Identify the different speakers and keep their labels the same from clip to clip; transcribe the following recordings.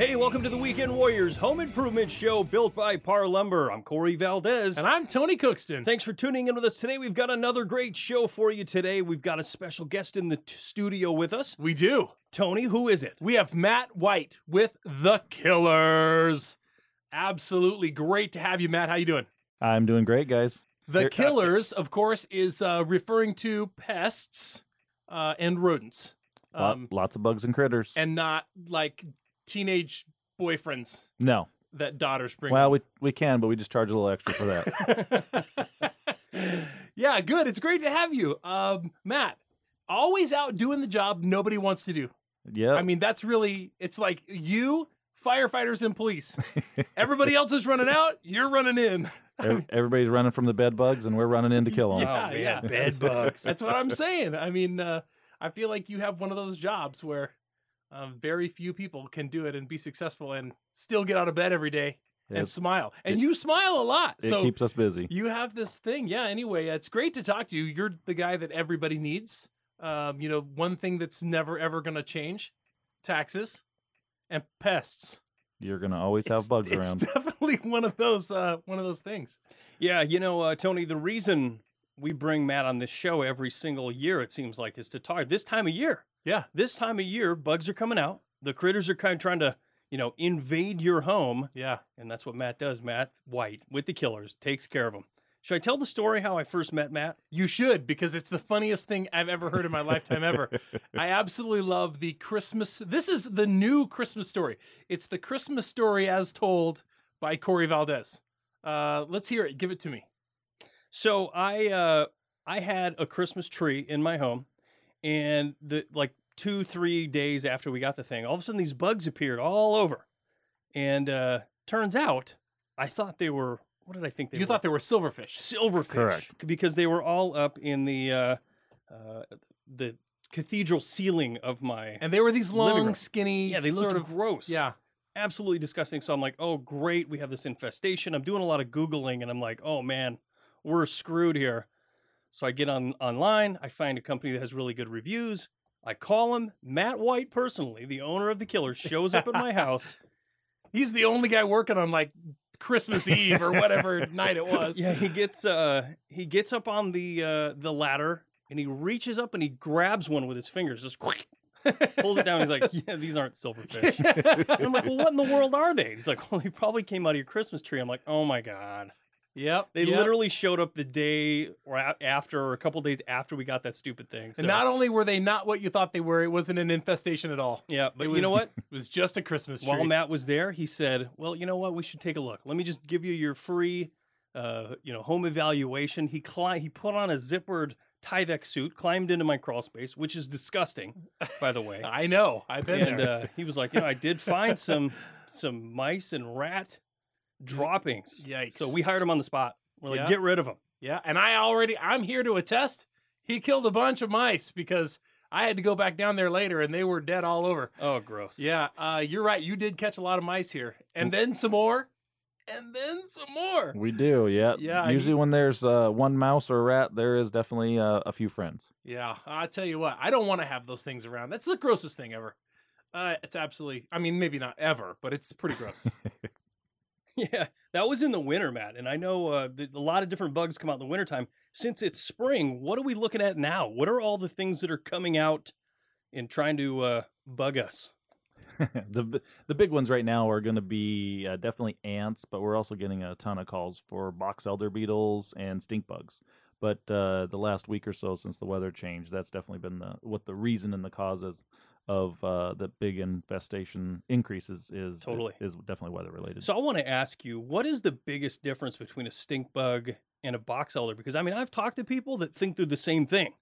Speaker 1: Hey, welcome to the Weekend Warriors Home Improvement Show built by Par Lumber. I'm Corey Valdez.
Speaker 2: And I'm Tony Cookston.
Speaker 1: Thanks for tuning in with us today. We've got another great show for you today. We've got a special guest in the t- studio with us.
Speaker 2: We do.
Speaker 1: Tony, who is it?
Speaker 2: We have Matt White with The Killers. Absolutely great to have you, Matt. How you doing?
Speaker 3: I'm doing great, guys.
Speaker 2: The
Speaker 3: Here-
Speaker 2: Killers, of course, is uh, referring to pests uh, and rodents,
Speaker 3: Lot-
Speaker 2: um,
Speaker 3: lots of bugs and critters.
Speaker 2: and not like teenage boyfriends
Speaker 3: no,
Speaker 2: that daughters bring.
Speaker 3: well, we we can, but we just charge a little extra for that.
Speaker 2: yeah, good. It's great to have you, um, Matt. Always out doing the job nobody wants to do.
Speaker 3: yeah,
Speaker 2: I mean, that's really, it's like you, firefighters, and police. Everybody else is running out, you're running in.
Speaker 3: Ev- everybody's running from the bed bugs, and we're running in to kill them.
Speaker 2: Yeah,
Speaker 1: oh,
Speaker 2: yeah.
Speaker 1: bed bugs.
Speaker 2: That's what I'm saying. I mean, uh, I feel like you have one of those jobs where um, very few people can do it and be successful and still get out of bed every day and
Speaker 3: It-
Speaker 2: smile. And you smile a lot.
Speaker 3: It
Speaker 2: so
Speaker 3: keeps us busy.
Speaker 2: you have this thing. Yeah, anyway, it's great to talk to you. You're the guy that everybody needs. Um, you know, one thing that's never ever going to change taxes and pests.
Speaker 3: You're gonna always have
Speaker 2: It's-
Speaker 3: bugs
Speaker 2: it's
Speaker 3: around.
Speaker 2: It's definitely one of those uh, one of those things.
Speaker 1: Yeah, you know, uh, Tony, the reason we bring Matt on this show every single year, it seems like, is to talk this time of year.
Speaker 2: Yeah.
Speaker 1: This time of year, bugs are coming out. The critters are kind of trying to, you know, invade your home.
Speaker 2: Yeah.
Speaker 1: And that's what Matt does. Matt White with the killers takes care of them. Should I tell the story how I first met Matt?
Speaker 2: You should because it's the funniest thing I've ever heard in my lifetime ever. I absolutely love the Christmas. This is the new Christmas story. It's the Christmas story as told by Corey Valdez. Uh, let's hear it. Give it to me.
Speaker 1: So I uh I had a Christmas tree in my home and the like 2 3 days after we got the thing all of a sudden these bugs appeared all over. And uh turns out I thought they were what did I think they
Speaker 2: you
Speaker 1: were?
Speaker 2: thought they were silverfish.
Speaker 1: silverfish
Speaker 3: Correct.
Speaker 1: because they were all up in the uh uh the cathedral ceiling of my
Speaker 2: And they were these
Speaker 1: Living
Speaker 2: long, skinny,
Speaker 1: Yeah, they looked
Speaker 2: sort of
Speaker 1: gross.
Speaker 2: Yeah.
Speaker 1: absolutely disgusting. So I'm like, oh, great, we have this infestation. I'm doing a lot of Googling and I'm like, oh man, we're screwed here. So I get on online, I find a company that has really good reviews. I call him, Matt White personally, the owner of the killer, shows up at my house.
Speaker 2: He's the only guy working on like Christmas Eve or whatever night it was.
Speaker 1: Yeah, he gets uh he gets up on the uh the ladder and he reaches up and he grabs one with his fingers, just pulls it down. He's like, Yeah, these aren't silverfish. I'm like, well, what in the world are they? He's like, well, they probably came out of your Christmas tree. I'm like, oh my god.
Speaker 2: Yep.
Speaker 1: They
Speaker 2: yep.
Speaker 1: literally showed up the day or after, or a couple days after we got that stupid thing. So,
Speaker 2: And not only were they not what you thought they were, it wasn't an infestation at all.
Speaker 1: yeah, but
Speaker 2: It
Speaker 1: you know what?
Speaker 2: It was just a Christmas tree.
Speaker 1: While Matt was there, he said, "Well, you know what? We should take a look. Let me just give you your free, uh, you know, home evaluation." He cli- he put on a zippered Tyvek suit, climbed into my crawl space, which is disgusting, by the way.
Speaker 2: I know. I've been
Speaker 1: and
Speaker 2: there.
Speaker 1: uh, he was like, "You know, I did find some some mice and rat droppings."
Speaker 2: Yikes.
Speaker 1: So we hired him on the spot. We're like,
Speaker 2: Yeah.
Speaker 1: "Get rid of him.
Speaker 2: yeah, and I already I'm here to attest he killed a bunch of mice because I had to go back down there later and they were dead all over.
Speaker 1: Oh, gross.
Speaker 2: Yeah, uh, you're right. You did catch a lot of mice here, and then some more, and then some more.
Speaker 3: We do, yeah.
Speaker 2: Yeah, I-
Speaker 3: Usually, when there's uh, one mouse or a rat, there is definitely uh, a few friends.
Speaker 2: Yeah, I tell you what, I don't want to have those things around. That's the grossest thing ever. Uh, it's absolutely. I mean, maybe not ever, but it's pretty gross.
Speaker 1: Yeah, that was in the winter, Matt. And I know uh, a lot of different bugs come out in the wintertime. Since it's spring, what are we looking at now? What are all the things that are coming out and trying to uh, bug us?
Speaker 3: the the big ones right now are going to be uh, definitely ants, but we're also getting a ton of calls for box elder beetles and stink bugs. But uh, the last week or so since the weather changed, that's definitely been the what the reason and the causes of uh, the big infestation increases is
Speaker 1: Totally.
Speaker 3: is definitely weather related.
Speaker 1: So I want to ask you, what is the biggest difference between a stink bug and a box elder? Because I mean, I've talked to people that think they're the same thing.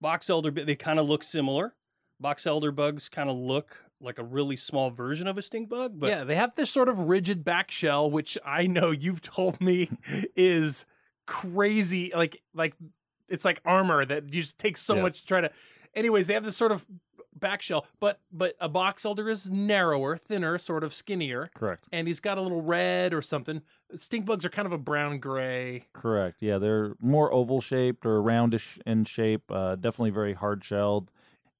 Speaker 1: Box elder, they kind of look similar. Box elder bugs kind of look like a really small version of a stink bug, but
Speaker 2: yeah, they have this sort of rigid back shell, which I know you've told me is crazy. Like, like it's like armor that you just take so much to try to. Anyways, they have this sort of back shell, but but a box elder is narrower, thinner, sort of skinnier,
Speaker 3: Correct.
Speaker 2: and he's got a little red or something. Stink bugs are kind of a brown gray.
Speaker 3: Correct. Yeah, they're more oval shaped or roundish in shape. Uh, definitely very hard shelled,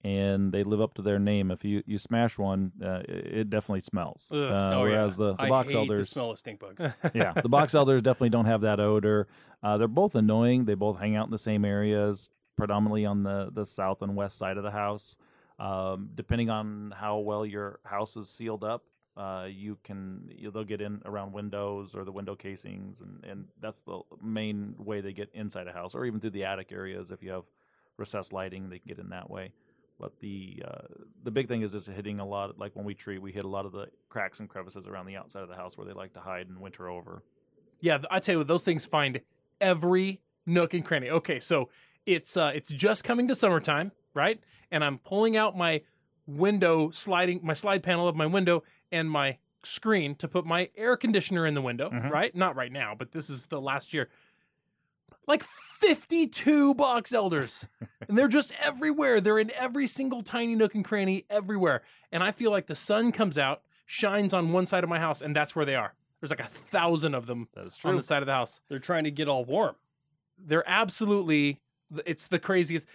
Speaker 3: and they live up to their name. If you, you smash one, uh, it, it definitely smells.
Speaker 2: Ugh.
Speaker 3: Uh,
Speaker 1: Oh, yeah.
Speaker 3: whereas the, the
Speaker 1: I
Speaker 3: box
Speaker 1: hate
Speaker 3: elders,
Speaker 1: the smell of stink bugs.
Speaker 3: yeah, the box elders definitely don't have that odor. Uh, they're both annoying. They both hang out in the same areas, predominantly on the the south and west side of the house. Um, depending on how well your house is sealed up, uh, you can you, they'll get in around windows or the window casings, and, and that's the main way they get inside a house, or even through the attic areas. If you have recessed lighting, they can get in that way. But the uh, the big thing is just hitting a lot. Like when we treat, we hit a lot of the cracks and crevices around the outside of the house where they like to hide and winter over.
Speaker 2: Yeah, I tell you those things find every nook and cranny. Okay, so it's uh it's just coming to summertime, right? And I'm pulling out my window sliding my slide panel of my window and my screen to put my air conditioner in the window,
Speaker 3: Mhm.
Speaker 2: right? Not right now, but this is the last year. Like 52 box elders. and they're just everywhere. They're in every single tiny nook and cranny everywhere. And I feel like the sun comes out, shines on one side of my house, and that's where they are. There's like a thousand of them on the side of the house.
Speaker 1: They're trying to get all warm.
Speaker 2: They're absolutely it's the craziest.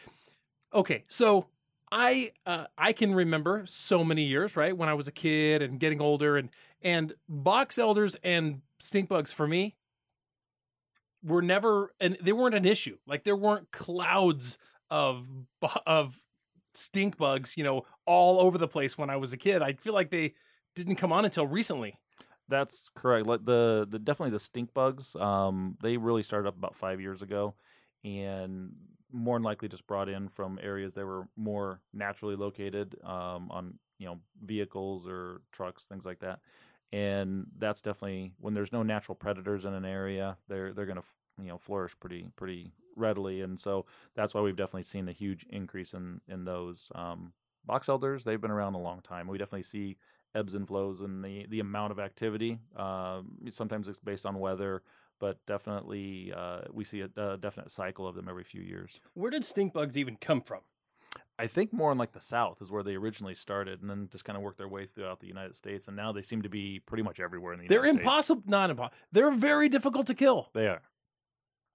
Speaker 2: Okay, so I uh, I can remember so many years, right, when I was a kid and getting older and and box elders and stink bugs for me were never and they weren't an issue. Like there weren't clouds of of stink bugs, you know, all over the place when I was a kid. I feel like they didn't come on until recently.
Speaker 3: That's correct. Like the the definitely the stink bugs. Um, they really started up about five years ago, and more than likely just brought in from areas that were more naturally located um, on you know vehicles or trucks, things like that. And that's definitely when there's no natural predators in an area, they're they're gonna f- you know flourish pretty pretty readily, and so that's why we've definitely seen a huge increase in in those. Um, box elders, they've been around a long time. We definitely see ebbs and flows in the the amount of activity. Um, sometimes it's based on weather, but definitely uh, we see a, a definite cycle of them every few years.
Speaker 1: Where did stink bugs even come from?
Speaker 3: I think more in like the South is where they originally started, and then just kind of worked their way throughout the United States, and now they seem to be pretty much everywhere in the United States.
Speaker 2: They're
Speaker 3: United States.
Speaker 2: impossible not impossible. They're very difficult to kill.
Speaker 3: They are.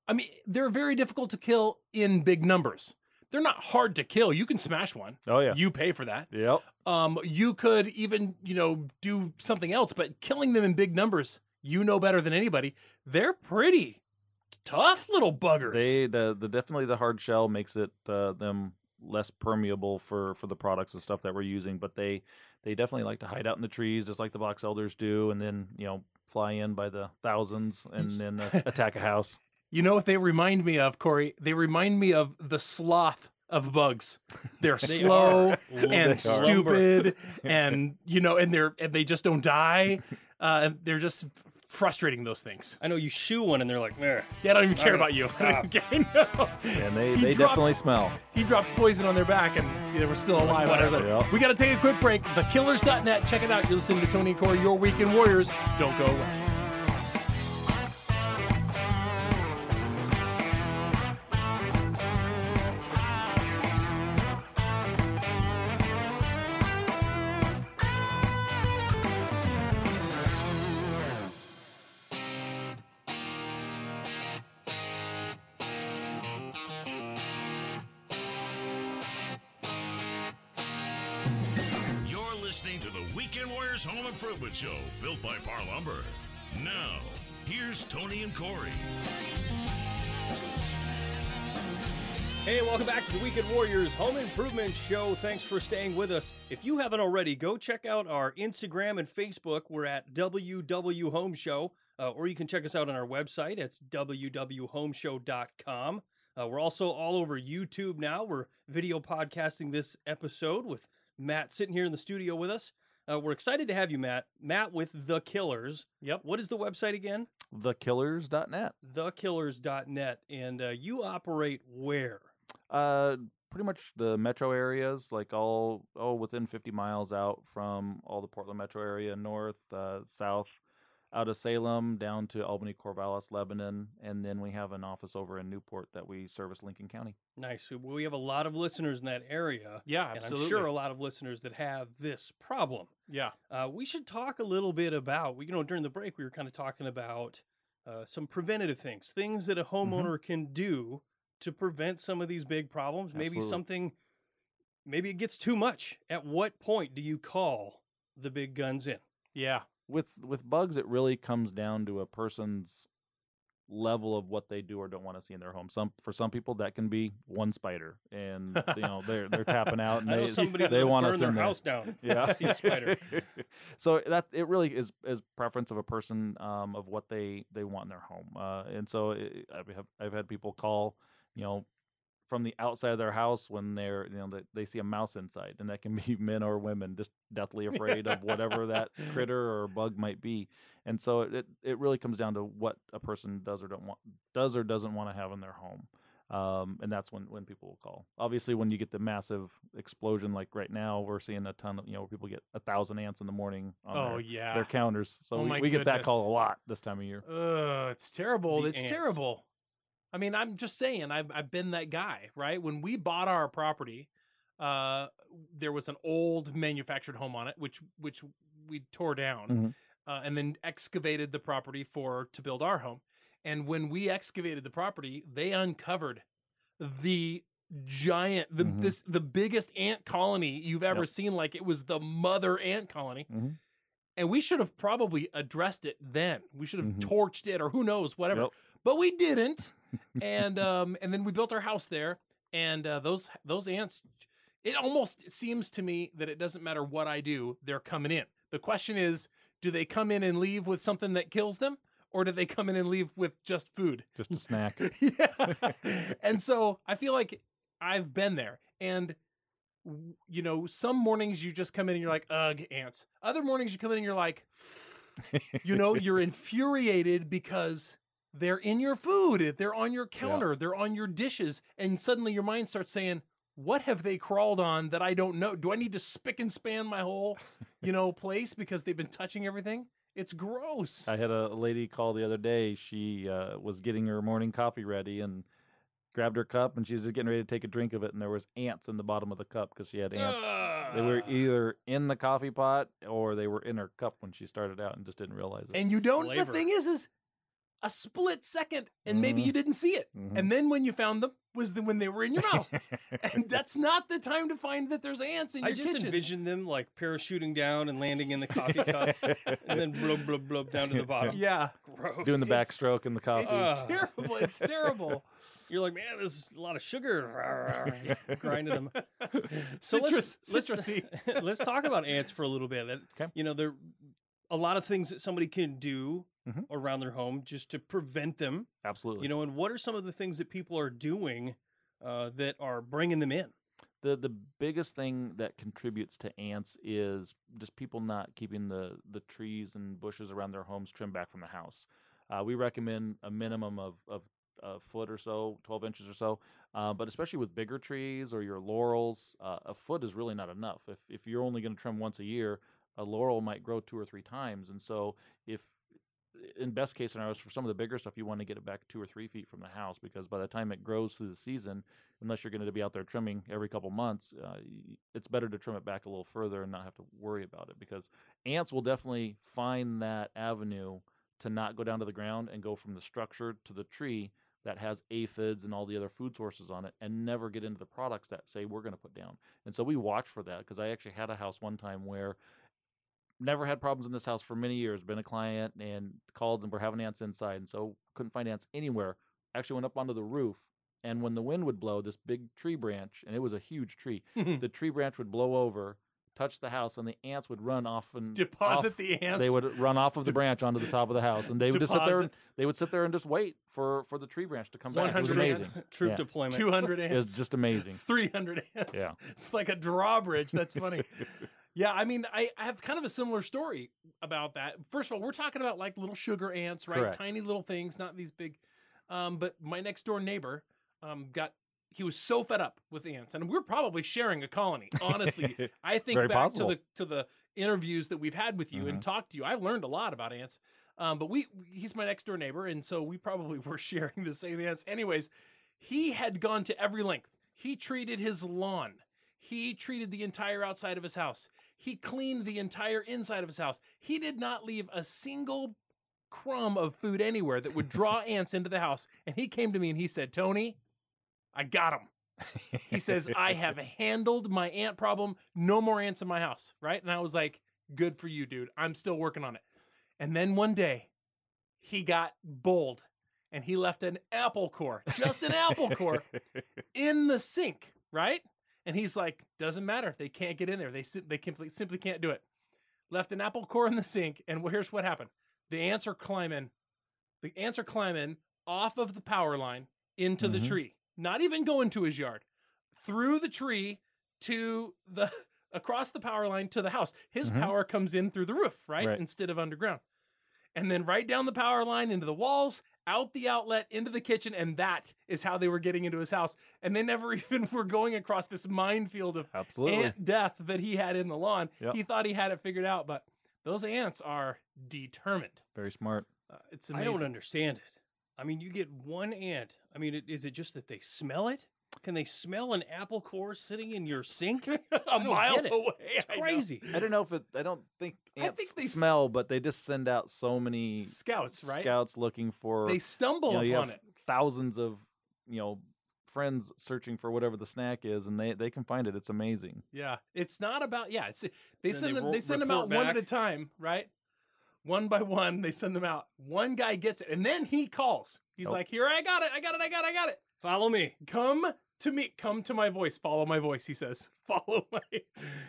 Speaker 2: I mean, they're very difficult to kill in big numbers. They're not hard to kill. You can smash one.
Speaker 3: Oh yeah.
Speaker 2: You pay for that.
Speaker 3: Yep.
Speaker 2: Um, you could even, you know, do something else, but killing them in big numbers, you know better than anybody. They're pretty tough little buggers.
Speaker 3: They the the definitely the hard shell makes it uh, them less permeable for for the products and stuff that we're using, but they they definitely like to hide out in the trees just like the box elders do, and then you know fly in by the thousands and then uh, attack a house.
Speaker 2: you know what they remind me of, Corey? They remind me of the sloth of bugs. They're
Speaker 1: They
Speaker 2: slow
Speaker 1: are
Speaker 2: and
Speaker 3: They
Speaker 2: stupid, and you know, and they're and they just don't die. Uh, and they're just frustrating those things.
Speaker 1: I know you shoe one and they're like, Meh.
Speaker 2: Yeah, I don't even care about you. I don't even care. No.
Speaker 3: And they,
Speaker 2: He
Speaker 3: they
Speaker 2: dropped-
Speaker 3: definitely smell.
Speaker 2: He dropped poison on their back and they were still alive.
Speaker 1: Whatever.
Speaker 3: Yep.
Speaker 2: We got to take a quick break. Thekillers.net. Check it out. You're listening to Tony and Corey, Your Weekend Warriors. Don't go away.
Speaker 4: Here's Tony and Corey.
Speaker 1: Hey, welcome back to the Weekend Warriors Home Improvement Show. Thanks for staying with us. If you haven't already, go check out our Instagram and Facebook. We're at WW Home Show, uh, or you can check us out on our website. It's www.homeshow.com. Uh, we're also all over YouTube now. We're video podcasting this episode with Matt sitting here in the studio with us. Uh, we're excited to have you, Matt. Matt with The Killers.
Speaker 2: Yep.
Speaker 1: What is the website again?
Speaker 3: Thekillers.net.
Speaker 1: TheKillers.net. And uh, you operate where?
Speaker 3: Uh, pretty much the metro areas, like all oh within 50 miles out from all the Portland metro area, north, uh, south, out of Salem down to Albany, Corvallis, Lebanon, and then we have an office over in Newport that we service Lincoln County.
Speaker 1: Nice. We have a lot of listeners in that area.
Speaker 2: Yeah,
Speaker 1: And
Speaker 2: absolutely.
Speaker 1: I'm sure a lot of listeners that have this problem.
Speaker 2: yeah.
Speaker 1: Uh, we should talk a little bit about, you know, during the break, we were kind of talking about uh, some preventative things, things that a
Speaker 2: Mm-hmm.
Speaker 1: homeowner can do to prevent some of these big problems. Maybe
Speaker 3: Absolutely.
Speaker 1: something, maybe it gets too much. At what point do you call the big guns in?
Speaker 2: Yeah.
Speaker 3: With with bugs, it really comes down to a person's level of what they do or don't want to see in their home. Some for some people that can be one spider, and you know they're they're tapping out and they
Speaker 1: somebody
Speaker 3: they want
Speaker 1: burn
Speaker 3: us
Speaker 1: their house down.
Speaker 3: yeah
Speaker 1: to see a spider.
Speaker 3: so that it really is is preference of a person um, of what they they want in their home uh, and so it, i've have, i've had people call you know from the outside of their house when they're you know they, they see a mouse inside and that can be men or women just deathly afraid of whatever that critter or bug might be and so it it really comes down to what a person does or don't want does or doesn't want to have in their home um, and that's when, when people will call. Obviously, when you get the massive explosion like right now, we're seeing a ton of you know where people get a thousand ants in the morning on
Speaker 2: Oh
Speaker 3: their,
Speaker 2: yeah.
Speaker 3: their counters. So
Speaker 2: Oh,
Speaker 3: we, we get that call a lot this time of year.
Speaker 2: Ugh, it's terrible.
Speaker 1: The
Speaker 2: it's
Speaker 1: ants.
Speaker 2: terrible. I mean, I'm just saying, I've I've been that guy, right? When we bought our property, uh, there was an old manufactured home on it, which which we tore down,
Speaker 3: Mhm.
Speaker 2: uh, and then excavated the property for to build our home. And when we excavated the property, they uncovered the giant, the
Speaker 3: Mhm.
Speaker 2: this the biggest ant colony you've ever
Speaker 3: Yep.
Speaker 2: seen. Like it was the mother ant colony.
Speaker 3: Mhm.
Speaker 2: And we should have probably addressed it then. We should have
Speaker 3: Mhm.
Speaker 2: torched it or who knows, whatever.
Speaker 3: Yep.
Speaker 2: But we didn't. And um, and then we built our house there. And uh, those those ants, it almost seems to me that it doesn't matter what I do, they're coming in. The question is, do they come in and leave with something that kills them, or do they come in and leave with just food?
Speaker 3: Just a snack.
Speaker 2: yeah. and so I feel like I've been there. And, you know, some mornings you just come in and you're like, ugh, ants. Other mornings you come in and you're like, you know, you're infuriated because they're in your food, they're on your counter, they're on your dishes. And suddenly your mind starts saying, what have they crawled on that I don't know? Do I need to spick and span my whole, you know, place because they've been touching everything? It's gross.
Speaker 3: I had a lady call the other day. She uh, was getting her morning coffee ready and grabbed her cup and she was just getting ready to take a drink of it and there was ants in the bottom of the cup because she had ants. They were either in the coffee pot or they were in her cup when she started out and just didn't realize it.
Speaker 2: And you don't.
Speaker 1: Flavor.
Speaker 2: The thing is, is a split second, and maybe
Speaker 3: Mhm.
Speaker 2: you didn't see it,
Speaker 3: Mhm.
Speaker 2: and then when you found them was the, when they were in your mouth, and that's not the time to find that there's ants in
Speaker 1: I
Speaker 2: your
Speaker 1: just envisioned them like parachuting down and landing in the coffee cup and then blub, blub, blub down to the bottom.
Speaker 2: yeah,
Speaker 1: Gross.
Speaker 3: Doing the backstroke in the coffee.
Speaker 2: it's
Speaker 1: Ugh.
Speaker 2: terrible. It's terrible.
Speaker 1: You're like, man, there's a lot of sugar grinding them. So
Speaker 2: Citrus,
Speaker 1: let's,
Speaker 2: citrusy.
Speaker 1: Let's, let's talk about ants for a little bit.
Speaker 3: Okay.
Speaker 1: You know, there a lot of things that somebody can do
Speaker 3: Mhm.
Speaker 1: around their home just to prevent them.
Speaker 3: Absolutely.
Speaker 1: You know, and what are some of the things that people are doing uh, that are bringing them in?
Speaker 3: the the biggest thing that contributes to ants is just people not keeping the the trees and bushes around their homes trimmed back from the house. Uh, we recommend a minimum of of a foot or so, twelve inches or so. Uh, but especially with bigger trees or your laurels, uh, a foot is really not enough. If if you're only going to trim once a year, a laurel might grow two or three times, and so if in best case scenarios for some of the bigger stuff you want to get it back two or three feet from the house because by the time it grows through the season unless you're going to be out there trimming every couple months, uh, it's better to trim it back a little further and not have to worry about it because ants will definitely find that avenue to not go down to the ground and go from the structure to the tree that has aphids and all the other food sources on it and never get into the products that say we're going to put down. And so we watch for that because I actually had a house one time where never had problems in this house for many years, been a client and called and we're having ants inside and so couldn't find ants anywhere. Actually went up onto the roof and when the wind would blow, this big tree branch, and it was a huge tree, the tree branch would blow over, touch the house, and the ants would run off and
Speaker 2: Deposit
Speaker 3: off-
Speaker 2: the ants.
Speaker 3: They would run off of the branch onto the top of the house, and they would just sit there. And, they would sit there and just wait for for the tree branch to come back.
Speaker 2: 100 ants.
Speaker 1: Troop
Speaker 3: Yeah.
Speaker 1: deployment.
Speaker 2: 200
Speaker 3: It was
Speaker 2: ants.
Speaker 3: just amazing.
Speaker 2: 300 ants.
Speaker 3: Yeah.
Speaker 2: It's like a drawbridge. That's funny. yeah, I mean, I, I have kind of a similar story about that. First of all, we're talking about like little sugar ants, right?
Speaker 3: Correct.
Speaker 2: Tiny little things, not these big. Um, but my next door neighbor um, got, he was so fed up with ants, and we're probably sharing a colony. Honestly, I think back
Speaker 3: possible.
Speaker 2: to the to the interviews that we've had with you and
Speaker 3: Mhm.
Speaker 2: talked to you. I learned a lot about ants. Um, but we he's my next door neighbor, and so we probably were sharing the same ants. Anyways, he had gone to every length. He treated his lawn. He treated the entire outside of his house. He cleaned the entire inside of his house. He did not leave a single crumb of food anywhere that would draw ants into the house. And he came to me and he said, Tony, I got him. He says, I have handled my ant problem. No more ants in my house. Right. And I was like, good for you, dude. I'm still working on it. And then one day he got bold and he left an apple core, just an apple core, in the sink. Right. And he's like, doesn't matter. They can't get in there. They, they simply, simply can't do it. Left an apple core in the sink. And here's what happened the ants are climbing. The ants are climbing off of the power line into the
Speaker 3: Mhm.
Speaker 2: tree, not even going to his yard, through the tree to the across the power line to the house. His
Speaker 3: Mhm.
Speaker 2: power comes in through the roof, right?
Speaker 3: Right.
Speaker 2: Instead of underground. And then right down the power line into the walls, out the outlet, into the kitchen, and that is how they were getting into his house. And they never even were going across this minefield of
Speaker 3: Absolutely.
Speaker 2: ant death that he had in the lawn.
Speaker 3: Yep.
Speaker 2: He thought he had it figured out, but those ants are determined.
Speaker 3: Very smart.
Speaker 2: Uh, it's
Speaker 1: I don't understand it. I mean, you get one ant. I mean, it, is it just that they smell it? Can they smell an apple core sitting in your sink?
Speaker 2: a
Speaker 1: don't
Speaker 2: mile
Speaker 1: get it.
Speaker 2: away.
Speaker 1: It's
Speaker 2: I
Speaker 1: crazy.
Speaker 3: I don't know if it. I don't think
Speaker 2: I think they s-
Speaker 3: smell, but they just send out so many
Speaker 2: Scouts, right?
Speaker 3: scouts looking for.
Speaker 2: They stumble
Speaker 3: you know, you
Speaker 2: upon
Speaker 3: have
Speaker 2: it.
Speaker 3: thousands of you know friends searching for whatever the snack is, and they they can find it. It's amazing.
Speaker 2: Yeah, it's not about yeah. It's they send
Speaker 1: they
Speaker 2: them.
Speaker 1: ro-
Speaker 2: They send them out
Speaker 1: report
Speaker 2: one at a time, right? One by one, they send them out. One guy gets it, and then he calls. He's
Speaker 3: Oh.
Speaker 2: like, "Here, I got it. I got it. I got it. I got it.
Speaker 1: Follow me.
Speaker 2: Come to me. Come to my voice. Follow my voice." He says, "Follow my."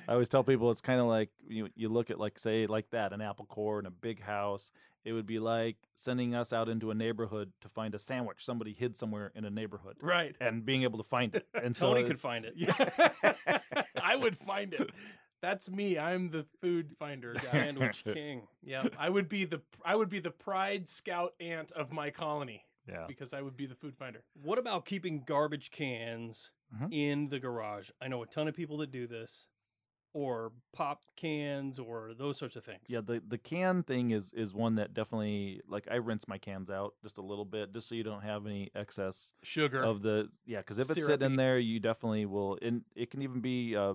Speaker 3: I always tell people it's kind of like you you look at like say like that an apple core in a big house. It would be like sending us out into a neighborhood to find a sandwich somebody hid somewhere in a neighborhood
Speaker 2: Right.
Speaker 3: and being able to find it. And so
Speaker 1: Tony
Speaker 3: it's-
Speaker 1: could find it.
Speaker 2: Yeah. I would find it. That's me. I'm the food finder guy.
Speaker 1: Sandwich king.
Speaker 2: Yeah, I would be the I would be the pride scout ant of my colony
Speaker 3: yeah.
Speaker 2: because I would be the food finder.
Speaker 1: What about keeping garbage cans
Speaker 3: Mhm.
Speaker 1: in the garage? I know a ton of people that do this, or pop cans, or those sorts of things.
Speaker 3: Yeah, the the can thing is is one that definitely like I rinse my cans out just a little bit just so you don't have any excess
Speaker 2: Sugar.
Speaker 3: of the yeah because if it's sitting in there you definitely will and it can even be uh,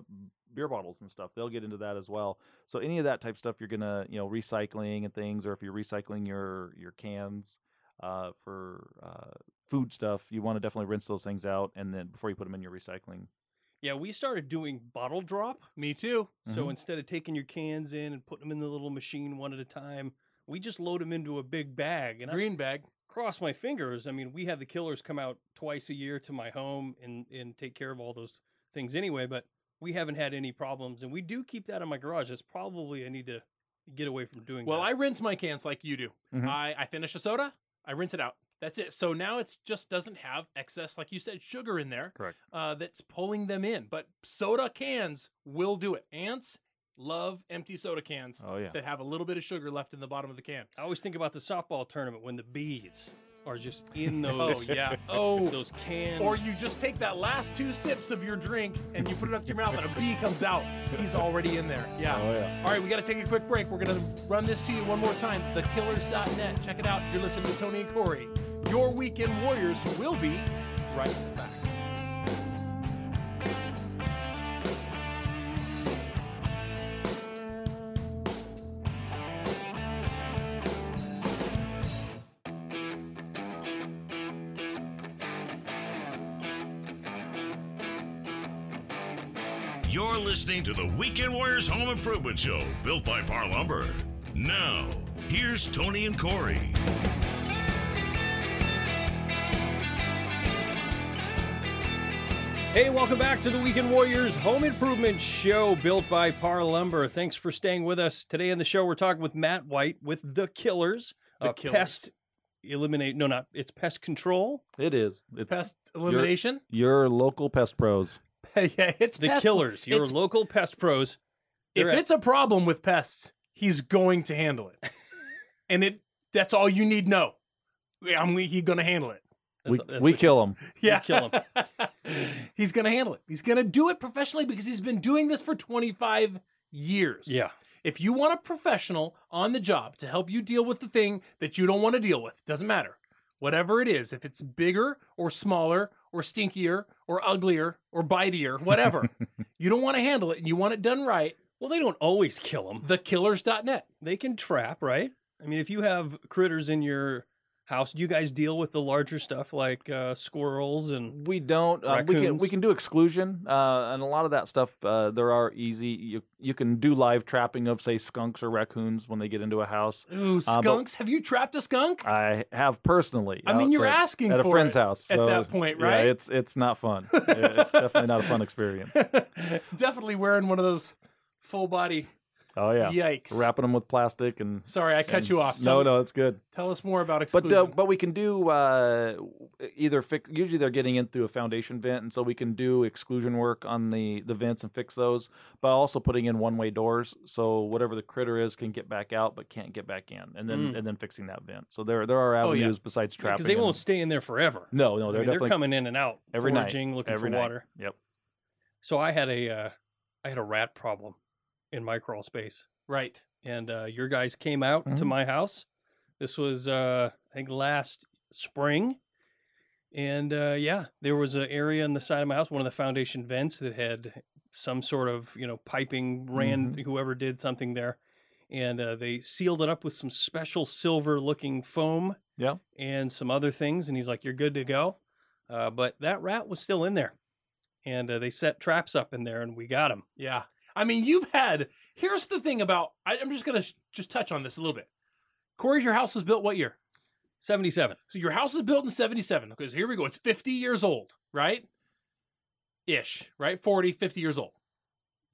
Speaker 3: beer bottles and stuff they'll get into that as well so any of that type stuff you're gonna you know recycling and things or if you're recycling your your cans uh, for uh, food stuff you want to definitely rinse those things out and then before you put them in your recycling
Speaker 1: Yeah, we started doing bottle drop.
Speaker 2: Me too.
Speaker 1: So
Speaker 3: Mhm.
Speaker 1: instead of taking your cans in and putting them in the little machine one at a time, we just load them into a big bag. And I
Speaker 2: Green bag.
Speaker 1: cross my fingers. I mean, we have the killers come out twice a year to my home and, and take care of all those things anyway, but we haven't had any problems. And we do keep that in my garage. That's probably I need to get away from doing
Speaker 2: Well,
Speaker 1: that.
Speaker 2: I rinse my cans like you do.
Speaker 3: Mhm.
Speaker 2: I, I finish a soda, I rinse it out. That's it. So now it just doesn't have excess, like you said, sugar in there.
Speaker 3: Correct.
Speaker 2: Uh, that's pulling them in. But soda cans will do it. Ants love empty soda cans
Speaker 3: oh yeah
Speaker 2: that have a little bit of sugar left in the bottom of the can.
Speaker 1: I always think about the softball tournament when the bees are just in those.
Speaker 2: Oh
Speaker 1: those
Speaker 2: yeah. Oh.
Speaker 1: those cans.
Speaker 2: Or you just take that last two sips of your drink and you put it up to your mouth and a bee comes out. He's already in there. Yeah.
Speaker 3: oh yeah
Speaker 2: All right, we got to take a quick break. We're going to run this to you one more time. Thekillers.net. Check it out. You're listening to Tony and Corey. Your weekend warriors will be right back.
Speaker 4: To the Weekend Warriors Home Improvement Show, built by Par Lumber. Now, here's Tony and Corey.
Speaker 1: Hey, welcome back to the Weekend Warriors Home Improvement Show built by Par Lumber. Thanks for staying with us. Today on the show, we're talking with Matt White with The Killers.
Speaker 2: The
Speaker 1: uh,
Speaker 2: Killers.
Speaker 1: Pest eliminate, no, not, it's pest control.
Speaker 3: it is it's
Speaker 2: Pest elimination.
Speaker 3: your local pest pros
Speaker 2: yeah, it's
Speaker 1: The
Speaker 2: pest-
Speaker 1: Killers, your
Speaker 2: it's-
Speaker 1: local pest pros.
Speaker 2: If
Speaker 1: They're at-
Speaker 2: it's a problem with pests, he's going to handle it. and it that's all you need to know. I'm he's going to handle it.
Speaker 3: we,
Speaker 1: That's- that's
Speaker 3: we
Speaker 1: what-
Speaker 3: kill them
Speaker 2: Yeah.
Speaker 1: kill him.
Speaker 2: he's going to handle it. He's going to do it professionally because he's been doing this for 25 years.
Speaker 1: Yeah.
Speaker 2: If you want a professional on the job to help you deal with the thing that you don't want to deal with, doesn't matter. Whatever it is, if it's bigger or smaller or stinkier or uglier or bitier, whatever, you don't want to handle it and you want it done right,
Speaker 1: Well, they don't always kill them.
Speaker 2: thekillers.net.
Speaker 1: They can trap, right? I mean, if you have critters in your house, do you guys deal with the larger stuff like uh, squirrels and
Speaker 3: We don't. Uh, we can we can do exclusion, uh, and a lot of that stuff. Uh, there are easy. You you can do live trapping of say skunks or raccoons when they get into a house.
Speaker 2: Ooh,
Speaker 3: Uh,
Speaker 2: skunks. Have you trapped a skunk?
Speaker 3: I have personally.
Speaker 2: I mean, you're
Speaker 3: at-
Speaker 2: asking
Speaker 3: at a friend's house
Speaker 2: at
Speaker 3: so,
Speaker 2: that point,
Speaker 3: yeah,
Speaker 2: right?
Speaker 3: it's it's not fun. It's definitely not a fun experience.
Speaker 2: Definitely wearing one of those full body.
Speaker 3: Oh yeah,
Speaker 2: Yikes.
Speaker 3: wrapping them with plastic and.
Speaker 2: Sorry, I cut
Speaker 3: and-
Speaker 2: you off.
Speaker 3: No,
Speaker 2: Tell-
Speaker 3: no, it's good.
Speaker 2: Tell us more about
Speaker 3: But
Speaker 2: exclusion.
Speaker 3: uh, but we can do uh, either fix. Usually they're getting in through a foundation vent, and so we can do exclusion work on the the vents and fix those. But also putting in one way doors, so whatever the critter is can get back out, but can't get back in, and then
Speaker 1: Mm.
Speaker 3: and then fixing that vent. So there there are
Speaker 2: Oh, yeah.
Speaker 3: avenues besides trapping.
Speaker 1: because they won't stay in there forever.
Speaker 3: No, no, they're
Speaker 1: mean, they're coming in and out
Speaker 3: every night,
Speaker 1: looking
Speaker 3: every
Speaker 1: for
Speaker 3: night.
Speaker 1: water.
Speaker 3: Yep.
Speaker 1: So I had a uh, I had a rat problem in my crawl space,
Speaker 2: right.
Speaker 1: and uh, your guys came out to
Speaker 3: Mhm.
Speaker 1: my house. This was uh, I think last spring, and uh, yeah, there was an area in the side of my house, one of the foundation vents that had some sort of you know piping ran. Whoever did something there, and uh, they sealed it up with some special silver looking foam
Speaker 3: Yeah.
Speaker 1: and some other things. And he's like, "You're good to go." Uh, but that rat was still in there, and uh, they set traps up in there, and we got him.
Speaker 2: Yeah. I mean, you've had. Here's the thing about. I, I'm just gonna sh- just touch on this a little bit. Corey, your house was built what year?
Speaker 1: Seventy-seven.
Speaker 2: So your house is built in 77. Because here we go. It's 50 years old, right? Ish, right? 40, 50 years old,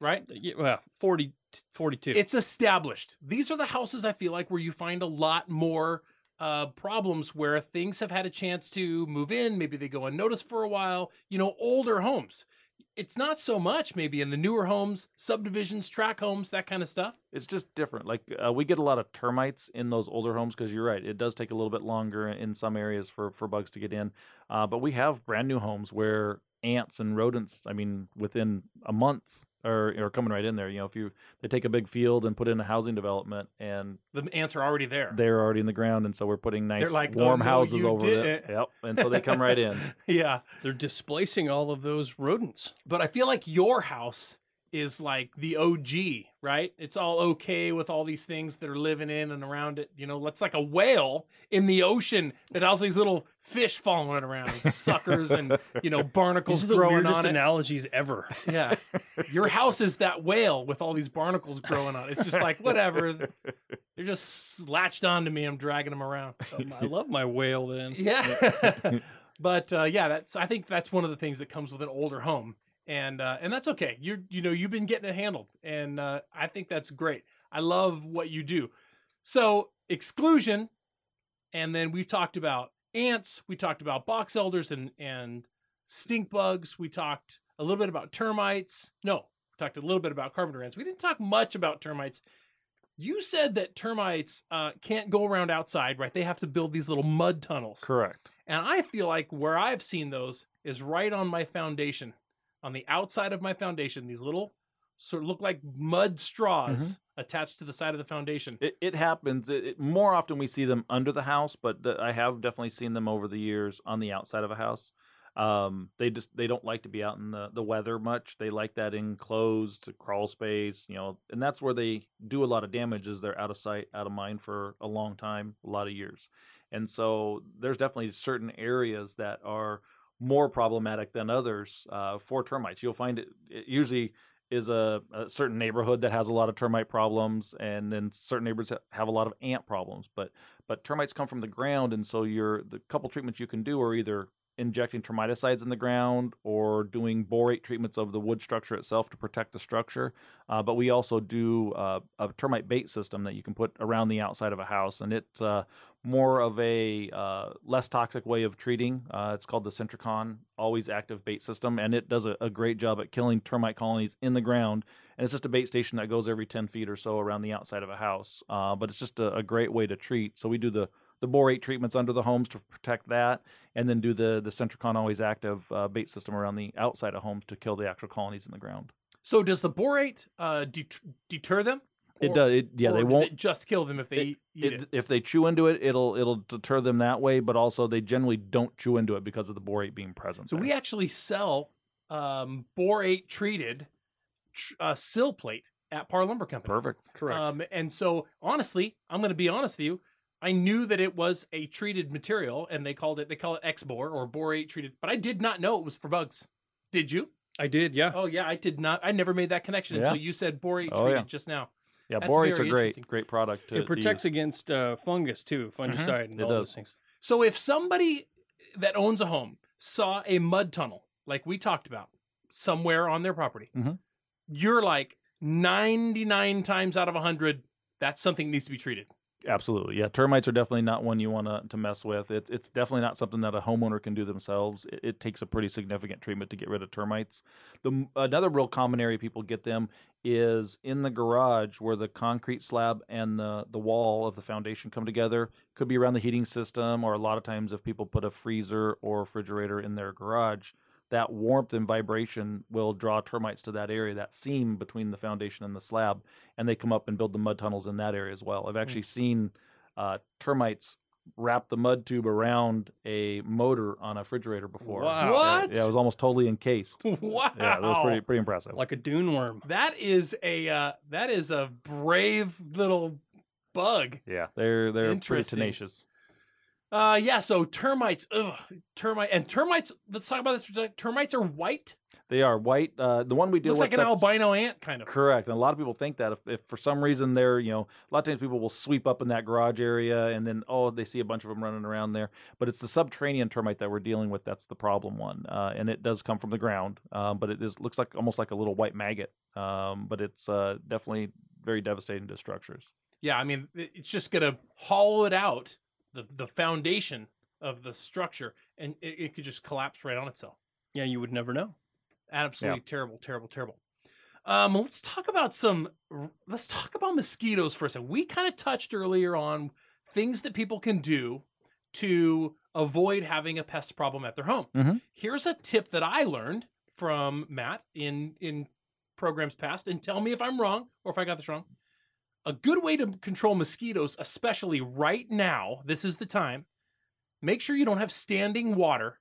Speaker 2: right?
Speaker 1: Yeah, well, 40, 42.
Speaker 2: It's established. These are the houses I feel like where you find a lot more uh, problems where things have had a chance to move in. Maybe they go unnoticed for a while. You know, older homes. It's not so much maybe in the newer homes, subdivisions, track homes, that kind of stuff.
Speaker 3: It's just different. Like uh, we get a lot of termites in those older homes because you're right. It does take a little bit longer in some areas for for bugs to get in. Uh, but we have brand new homes where ants and rodents. I mean, within a month are are coming right in there. You know, if you they take a big field and put in a housing development, and
Speaker 2: The ants are already there.
Speaker 3: they're already in the ground, and so we're putting nice
Speaker 2: like, "Oh,
Speaker 3: warm
Speaker 2: no,
Speaker 3: houses
Speaker 2: you
Speaker 3: over
Speaker 2: didn't."
Speaker 3: it. Yep, and so they come right in.
Speaker 2: yeah.
Speaker 1: They're displacing all of those rodents.
Speaker 2: But I feel like your house is like the OG, right? It's all okay with all these things that are living in and around it. You know, it's like a whale in the ocean that has these little fish following around, suckers and, you know, barnacles
Speaker 1: These are the
Speaker 2: growing
Speaker 1: weirdest
Speaker 2: on it.
Speaker 1: analogies ever.
Speaker 2: Yeah. Your house is that whale with all these barnacles growing on it. It's just like, whatever. They're just latched onto me. I'm dragging them around.
Speaker 1: Um, I love my whale then.
Speaker 2: Yeah. but uh, yeah, that's I think that's one of the things that comes with an older home. And uh, and that's okay. You you know you've been getting it handled, and uh, I think that's great. I love what you do. So exclusion, and then we've talked about ants. We talked about box elders and and stink bugs. We talked a little bit about termites. No, we talked a little bit about carpenter ants. We didn't talk much about termites. You said that termites uh, can't go around outside, right? They have to build these little mud tunnels.
Speaker 3: Correct.
Speaker 2: And I feel like where I've seen those is right on my foundation, on the outside of my foundation. These little sort of look like mud straws attached to the side of the foundation.
Speaker 3: It, it happens. It, it- more often we see them under the house, but the, I have definitely seen them over the years on the outside of a house. Um, they just they don't like to be out in the, the weather much. They like that enclosed crawl space, you know, and that's where they do a lot of damage. Is they're out of sight, out of mind for a long time, a lot of years, and so there's definitely certain areas that are more problematic than others uh, for termites. You'll find it, it usually is a, a certain neighborhood that has a lot of termite problems, and then certain neighborhoods have a lot of ant problems. But but termites come from the ground, and so you're the couple treatments you can do are either injecting termiticides in the ground or doing borate treatments of the wood structure itself to protect the structure. Uh, but we also do uh, a termite bait system that you can put around the outside of a house, and it's uh, more of a uh, less toxic way of treating. Uh, it's called the Sentricon Always Active Bait System, and it does a, a great job at killing termite colonies in the ground. And it's just a bait station that goes every 10 feet or so around the outside of a house. Uh, but it's just a, a great way to treat. So we do the the borate treatments under the homes to protect that, and then do the the Sentricon Always Active uh, bait system around the outside of homes to kill the actual colonies in the ground.
Speaker 2: So does the borate uh, det- deter them?
Speaker 3: It does. It, yeah,
Speaker 2: or
Speaker 3: they
Speaker 2: does
Speaker 3: won't.
Speaker 2: it just kill them if they
Speaker 3: it-
Speaker 2: eat, eat
Speaker 3: it-
Speaker 2: it.
Speaker 3: If they chew into it, it'll it'll deter them that way. But also, they generally don't chew into it because of the borate being present.
Speaker 2: So
Speaker 3: there.
Speaker 2: we actually sell um, borate treated tr- uh, sill plate at Par Lumber Company.
Speaker 3: perfect.
Speaker 1: Correct.
Speaker 2: Um, and so, honestly, I'm going to be honest with you. I knew that it was a treated material, and they called it they call it X-Bor or borate treated, but I did not know it was for bugs. Did you?
Speaker 1: I did, yeah.
Speaker 2: Oh yeah, I did not. I never made that connection
Speaker 3: Yeah.
Speaker 2: until you said borate
Speaker 3: Oh,
Speaker 2: treated
Speaker 3: yeah.
Speaker 2: just now.
Speaker 3: Yeah,
Speaker 2: That's
Speaker 3: borates are
Speaker 2: very
Speaker 3: great. Great product. To,
Speaker 1: it protects
Speaker 3: to use.
Speaker 1: against uh, fungus too, fungicide, and
Speaker 3: It
Speaker 1: all
Speaker 3: does.
Speaker 1: those things.
Speaker 2: So if somebody that owns a home saw a mud tunnel, like we talked about, somewhere on their property,
Speaker 3: Mhm.
Speaker 2: you're like 99 times out of 100, that's something that needs to be treated.
Speaker 3: Absolutely, yeah. Termites are definitely not one you want to to mess with. It's it's definitely not something that a homeowner can do themselves. It, it takes a pretty significant treatment to get rid of termites. The another real common area people get them is in the garage where the concrete slab and the the wall of the foundation come together. Could be around the heating system, or a lot of times if people put a freezer or refrigerator in their garage, that warmth and vibration will draw termites to that area, that seam between the foundation and the slab, and they come up and build the mud tunnels in that area as well. I've actually seen uh, termites wrap the mud tube around a motor on a refrigerator before.
Speaker 1: Wow.
Speaker 2: What?
Speaker 3: Yeah, it was almost totally encased.
Speaker 2: wow.
Speaker 3: Yeah, that was pretty pretty impressive.
Speaker 1: Like a dune worm.
Speaker 2: That is a uh, that is a brave little bug.
Speaker 3: yeah, they're they're pretty tenacious.
Speaker 2: Uh, yeah. So termites, ugh, termite and termites. Let's talk about this. for a sec. Termites are white.
Speaker 3: They are white. Uh, the one we deal
Speaker 2: Looks
Speaker 3: with
Speaker 2: like an albino ant, kind of.
Speaker 3: Correct. And a lot of people think that if, if for some reason they're, you know, a lot of times people will sweep up in that garage area and then, oh, they see a bunch of them running around there. But it's the subterranean termite that we're dealing with that's the problem one. Uh, and it does come from the ground, um, but it is looks like almost like a little white maggot. Um, but it's uh, definitely very devastating to structures.
Speaker 2: Yeah, I mean, it's just gonna hollow it out, the the foundation of the structure, and it, it could just collapse right on itself.
Speaker 1: Yeah, you would never know.
Speaker 2: Absolutely terrible, terrible, terrible. Um, let's talk about some. Let's talk about mosquitoes for a second. We kind of touched earlier on things that people can do to avoid having a pest problem at their home.
Speaker 3: Mhm.
Speaker 2: Here's a tip that I learned from Matt in in programs past, and tell me if I'm wrong or if I got this wrong. A good way to control mosquitoes, especially right now, this is the time. Make sure you don't have standing water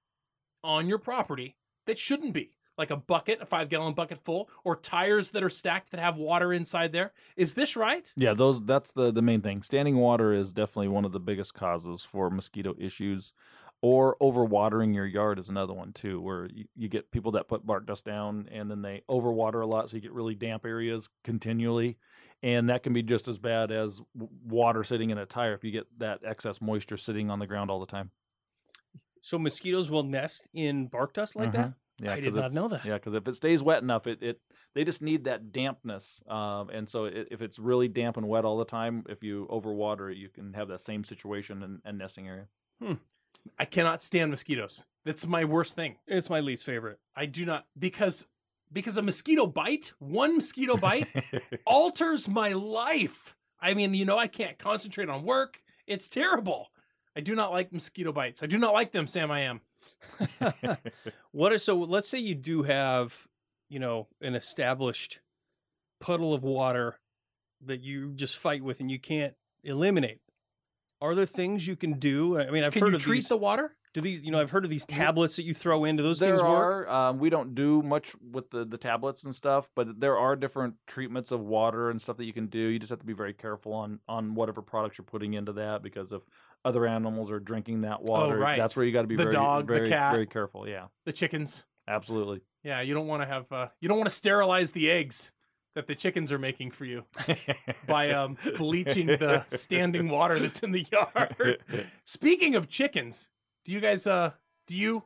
Speaker 2: on your property that shouldn't be like a bucket, a five gallon bucket full, or tires that are stacked that have water inside there. Is this right?
Speaker 3: Yeah, those that's the the main thing. Standing water is definitely one of the biggest causes for mosquito issues. Or overwatering your yard is another one too, where you, you get people that put bark dust down and then they overwater a lot, so you get really damp areas continually, and that can be just as bad as water sitting in a tire if you get that excess moisture sitting on the ground all the time.
Speaker 1: So mosquitoes will nest in bark dust like that?
Speaker 3: Mhm. Yeah,
Speaker 1: I did not know that.
Speaker 3: Yeah, because if it stays wet enough, it, it they just need that dampness, um, and so it, if it's really damp and wet all the time, if you overwater it, you can have that same situation and, and nesting area. Hmm.
Speaker 2: I cannot stand mosquitoes. That's my worst thing.
Speaker 1: It's my least favorite.
Speaker 2: I do not because because a mosquito bite, one mosquito bite alters my life. I mean, you know, I can't concentrate on work. It's terrible. I do not like mosquito bites. I do not like them, Sam. I am.
Speaker 1: What is so let's say you do have, you know, an established puddle of water that you just fight with and you can't eliminate. Are there things you can do? I mean, I've
Speaker 2: Can
Speaker 1: heard
Speaker 2: you
Speaker 1: of
Speaker 2: treat
Speaker 1: these.
Speaker 2: the water?
Speaker 1: Do these, you know, I've heard of these tablets that you throw into those
Speaker 3: there
Speaker 1: things work.
Speaker 3: are. Um, we don't do much with the, the tablets and stuff, but there are different treatments of water and stuff that you can do. You just have to be very careful on on whatever products you're putting into that because if other animals are drinking that water,
Speaker 2: Oh, right.
Speaker 3: that's where you got to be
Speaker 2: The
Speaker 3: very,
Speaker 2: dog, the
Speaker 3: very,
Speaker 2: cat.
Speaker 3: very careful. Yeah,
Speaker 2: The chickens.
Speaker 3: absolutely.
Speaker 2: Yeah, you don't want to have. Uh, you don't want to sterilize the eggs that the chickens are making for you by um, bleaching the standing water that's in the yard. Speaking of chickens, do you guys uh do you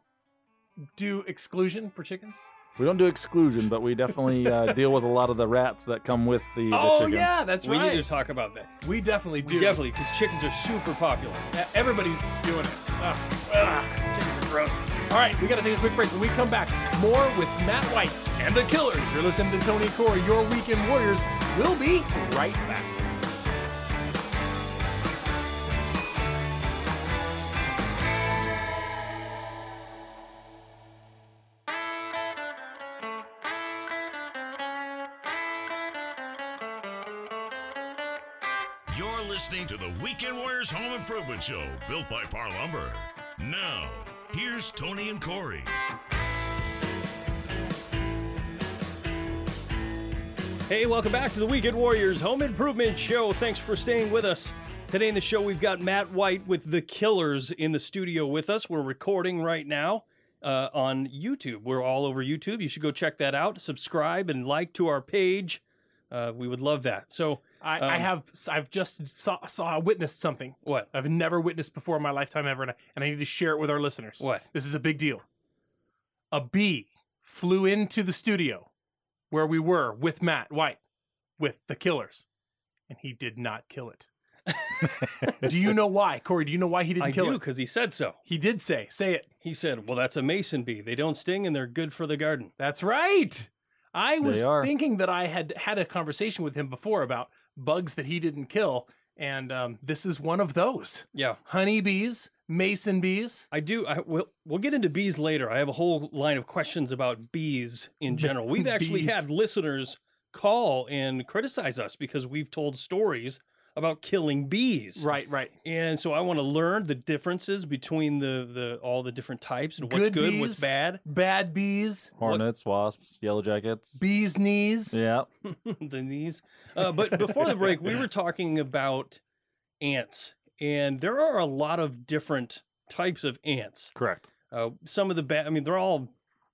Speaker 2: do exclusion for chickens?
Speaker 3: We don't do exclusion, but we definitely uh, deal with a lot of the rats that come with the, the
Speaker 2: oh
Speaker 3: chickens.
Speaker 2: yeah, that's
Speaker 1: we
Speaker 2: right.
Speaker 1: We need to talk about that.
Speaker 2: we definitely do.
Speaker 1: Definitely, because chickens are super popular.
Speaker 2: Yeah, Everybody's doing it. Ugh, ugh, chickens are gross. All right, we got to take a quick break. When we come back, more with Matt White and the Killers. You're listening to Tony and Corey, your weekend warriors. We'll be right back.
Speaker 4: Weekend Warriors Home Improvement Show, built by Par Lumber. Now, here's Tony and Corey.
Speaker 1: Hey, welcome back to the Weekend Warriors Home Improvement Show. Thanks for staying with us. Today in the show, we've got Matt White with The Killers in the studio with us. We're recording right now uh, on YouTube. We're all over YouTube. You should go check that out. Subscribe and like to our page. Uh, we would love that. So,
Speaker 2: I, I
Speaker 1: Um,
Speaker 2: have I've just saw, saw witnessed something
Speaker 1: what?
Speaker 2: I've never witnessed before in my lifetime ever, and I, and I need to share it with our listeners.
Speaker 1: What?
Speaker 2: This is a big deal. A bee flew into the studio where we were with Matt White, with the killers, and he did not kill it. do you know why, Corey? Do you know why he didn't
Speaker 1: I
Speaker 2: kill
Speaker 1: do
Speaker 2: it?
Speaker 1: because he said so.
Speaker 2: He did say, "Say it."
Speaker 1: He said, Well, that's a mason bee. They don't sting and they're good for the garden.
Speaker 2: That's right. I was thinking that I had had a conversation with him before about bugs that he didn't kill, and um, this is one of those.
Speaker 1: Yeah.
Speaker 2: Honeybees, mason bees.
Speaker 1: I do. I, we'll, we'll get into bees later. I have a whole line of questions about bees in general. We've actually had listeners call and criticize us because we've told stories about killing bees.
Speaker 2: Right, right.
Speaker 1: And so I want to learn the differences between the, the all the different types and what's
Speaker 2: Good
Speaker 1: good, what's bad.
Speaker 2: Bad bees,
Speaker 3: Hornets, wasps, yellow jackets.
Speaker 2: bees knees.
Speaker 3: Yeah.
Speaker 1: the knees. Uh, but before the break, we were talking about ants, and there are a lot of different types of ants.
Speaker 3: Correct.
Speaker 1: Uh, some of the bad, I mean, they're all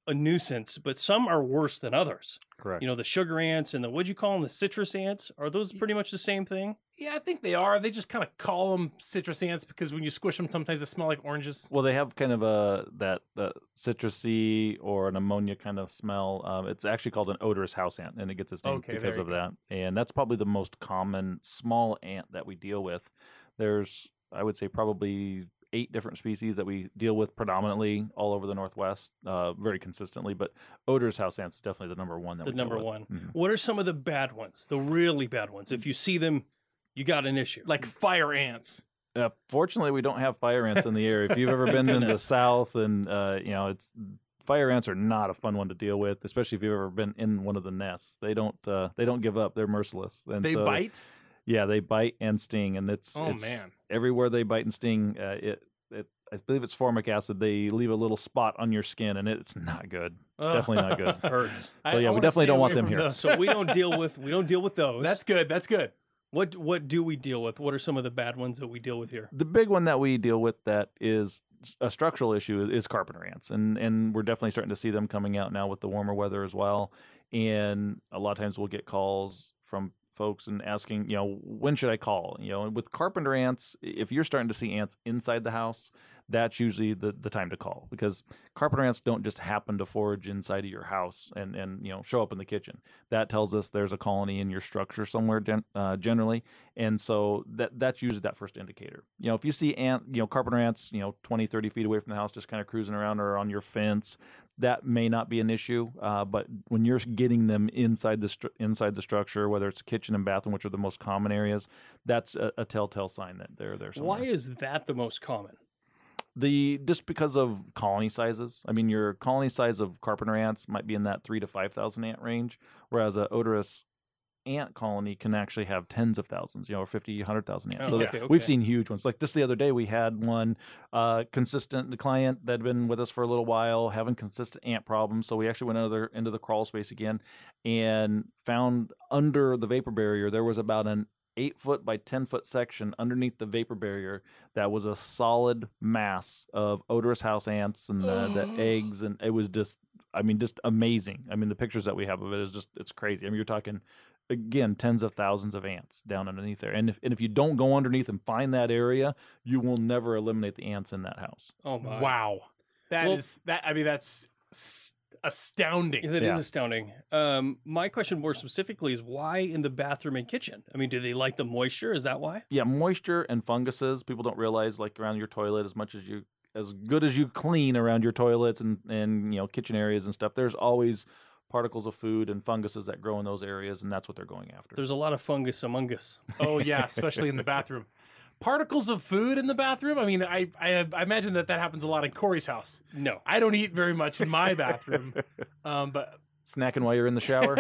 Speaker 1: a nuisance, but some are worse than others.
Speaker 3: Correct.
Speaker 1: You know, the sugar ants and the what'd you call them? The citrus ants. Are those pretty much the same thing?
Speaker 2: Yeah, I think they are. They just kind of call them citrus ants because when you squish them, sometimes they smell like oranges.
Speaker 3: Well, they have kind of a that uh, citrusy or an ammonia kind of smell. Um, it's actually called an odorous house ant, and it gets its name
Speaker 2: Okay,
Speaker 3: because of
Speaker 2: you
Speaker 3: that. And that's probably the most common small ant that we deal with. There's, I would say, probably eight different species that we deal with predominantly all over the Northwest, uh, very consistently. But odorous house ants is definitely the number one. That
Speaker 1: The
Speaker 3: we deal
Speaker 1: number
Speaker 3: with.
Speaker 1: one.
Speaker 3: Mhm.
Speaker 1: What are some of the bad ones? The really bad ones. If you see them, you got an issue.
Speaker 2: Like fire ants.
Speaker 3: Uh, fortunately, we don't have fire ants in the area. If you've ever been in the south, and uh, you know, it's fire ants are not a fun one to deal with, especially if you've ever been in one of the nests. They don't uh, they don't give up. They're merciless. And
Speaker 2: They
Speaker 3: so-
Speaker 2: bite.
Speaker 3: Yeah, they bite and sting, and it's
Speaker 2: Oh,
Speaker 3: it's
Speaker 2: man.
Speaker 3: everywhere they bite and sting. Uh, it it I believe it's formic acid. They leave a little spot on your skin, and it's not good.
Speaker 2: Ugh.
Speaker 3: Definitely not good.
Speaker 1: hurts.
Speaker 2: I-
Speaker 3: So,
Speaker 2: I
Speaker 3: yeah, we definitely don't want them here.
Speaker 2: those.
Speaker 1: So we don't deal with we don't deal with those.
Speaker 2: That's good. That's good.
Speaker 1: what what do we deal with? What are some of the bad ones that we deal with here?
Speaker 3: the big one that we deal with that is a structural issue is carpenter ants and and we're definitely starting to see them coming out now with the warmer weather as well and a lot of times we'll get calls from folks and asking you know when should i call? You know and with carpenter ants if you're starting to see ants inside the house that's usually the, the time to call because carpenter ants don't just happen to forage inside of your house and, and you know show up in the kitchen. That tells us there's a colony in your structure somewhere uh, generally and so that that's usually that first indicator. You know if you see ant you know carpenter ants you know 20 30 feet away from the house just kind of cruising around or on your fence that may not be an issue uh, but when you're getting them inside the stru- inside the structure whether it's kitchen and bathroom which are the most common areas that's a, a telltale sign that they're there somewhere
Speaker 1: Why is that the most common?
Speaker 3: the just because of colony sizes. I mean, your colony size of carpenter ants might be in that three to five thousand ant range, whereas a odorous ant colony can actually have tens of thousands, you know, or 50, 100,000 ants.
Speaker 1: Oh,
Speaker 3: so
Speaker 1: okay, okay.
Speaker 3: we've seen huge ones. Like just the other day, we had one uh, consistent the client that had been with us for a little while, having consistent ant problems. So we actually went into the, into the crawl space again and found under the vapor barrier there was about an eight foot by 10 foot section underneath the vapor barrier that was a solid mass of odorous house ants and uh, the
Speaker 2: Oh.
Speaker 3: eggs. And it was just, I mean, just amazing. I mean, the pictures that we have of it is just, it's crazy. I mean, you're talking, again, tens of thousands of ants down underneath there. And if, and if you don't go underneath and find that area, you will never eliminate the ants in that house.
Speaker 1: Oh my!
Speaker 2: Wow. That is
Speaker 1: Well-
Speaker 2: that. I mean, that's astounding.
Speaker 1: That is
Speaker 3: Yeah.
Speaker 1: astounding. Um, my question more specifically is why in the bathroom and kitchen? I mean, do they like the moisture? Is that why?
Speaker 3: Yeah, moisture and funguses. People don't realize like around your toilet as much as you as good as you clean around your toilets and and you know kitchen areas and stuff. There's always particles of food and funguses that grow in those areas, and that's what they're going after.
Speaker 1: There's a lot of fungus among us.
Speaker 2: Oh yeah, especially in the bathroom. Particles of food in the bathroom. I mean, I, I I imagine that that happens a lot in Corey's house.
Speaker 1: No.
Speaker 2: I don't eat very much in my bathroom, um, but
Speaker 3: snacking while you're in the shower.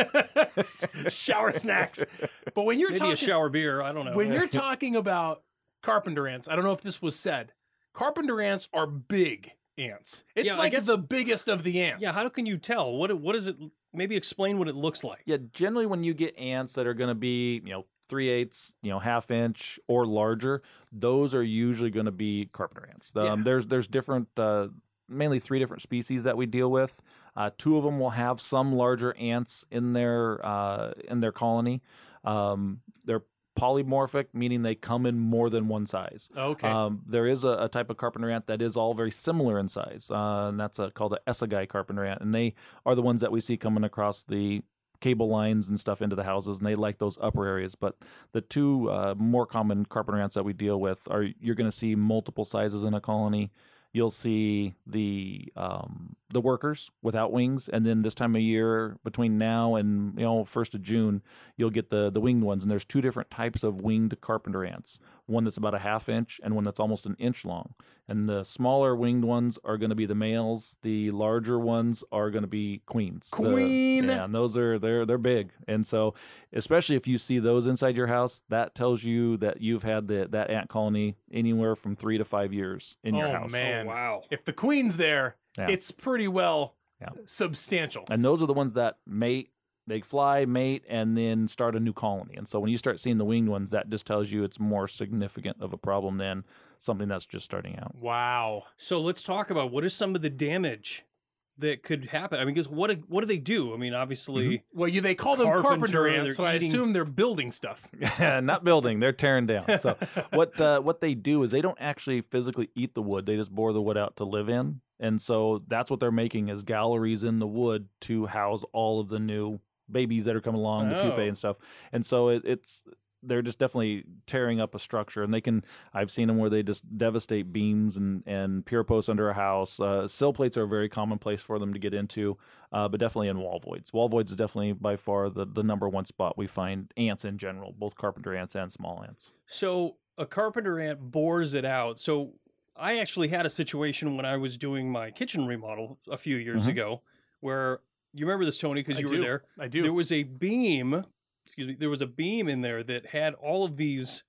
Speaker 2: shower snacks. But when you're
Speaker 1: Maybe
Speaker 2: talking
Speaker 1: a shower beer. I don't know.
Speaker 2: when you're talking about carpenter ants, I don't know if this was said. Carpenter ants are big ants. It's
Speaker 1: Yeah,
Speaker 2: like
Speaker 1: guess-
Speaker 2: the biggest of the ants.
Speaker 1: yeah, how can you tell? What what is it? Maybe explain what it looks like.
Speaker 3: yeah, generally when you get ants that are going to be, you know, three eighths, you know, half inch or larger, those are usually going to be carpenter ants. Um,
Speaker 2: Yeah.
Speaker 3: There's there's different, uh, mainly three different species that we deal with. Uh, two of them will have some larger ants in their uh, in their colony. Um, they're polymorphic, meaning they come in more than one size.
Speaker 2: Okay.
Speaker 3: Um, there is a, a type of carpenter ant that is all very similar in size, uh, and that's a, called a Essigi carpenter ant, and they are the ones that we see coming across the cable lines and stuff into the houses, and they like those upper areas. But the two uh, more common carpenter ants that we deal with are you're going to see multiple sizes in a colony. You'll see the um, the workers without wings, and then this time of year, between now and you know first of June, you'll get the the winged ones. And there's two different types of winged carpenter ants. One that's about a half inch, and one that's almost an inch long. And the smaller winged ones are going to be the males. The larger ones are going to be queens. The-
Speaker 2: Queen!
Speaker 3: yeah, and those are they're they're big. And so, especially if you see those inside your house, that tells you that you've had the, that ant colony anywhere from three to five years in your
Speaker 2: Oh,
Speaker 3: house.
Speaker 2: man.
Speaker 1: Oh, wow.
Speaker 2: if the queen's there,
Speaker 3: Yeah.
Speaker 2: it's pretty well
Speaker 3: Yeah.
Speaker 2: substantial.
Speaker 3: And those are the ones that mate, they fly, mate, and then start a new colony. And so when you start seeing the winged ones, that just tells you it's more significant of a problem than something that's just starting out.
Speaker 2: Wow.
Speaker 1: So let's talk about what is some of the damage that could happen. I mean, because what do- what do they do? I mean, obviously,
Speaker 2: Well, you they call them carpenter,
Speaker 1: Carpenter,
Speaker 2: ants, so
Speaker 1: they're
Speaker 2: I assume they're building stuff.
Speaker 3: Not building, they're tearing down. So what uh, what they do is they don't actually physically eat the wood; they just bore the wood out to live in. And so that's what they're making is galleries in the wood to house all of the new babies that are coming along, the
Speaker 1: Oh.
Speaker 3: pupae and stuff. And so it, it's they're just definitely tearing up a structure, and they can. I've seen them where they just devastate beams and and pier posts under a house. Uh, sill plates are a very common place for them to get into, uh, but definitely in wall voids. Wall voids is definitely by far the the number one spot we find ants in general, both carpenter ants and small ants.
Speaker 1: so a carpenter ant bores it out. So I actually had a situation when I was doing my kitchen remodel a few years
Speaker 3: Mhm.
Speaker 1: ago where you remember this, Tony, because
Speaker 2: I
Speaker 1: you
Speaker 2: do.
Speaker 1: were there.
Speaker 2: I do.
Speaker 1: There was a beam, excuse me, there was a beam in there that had all of these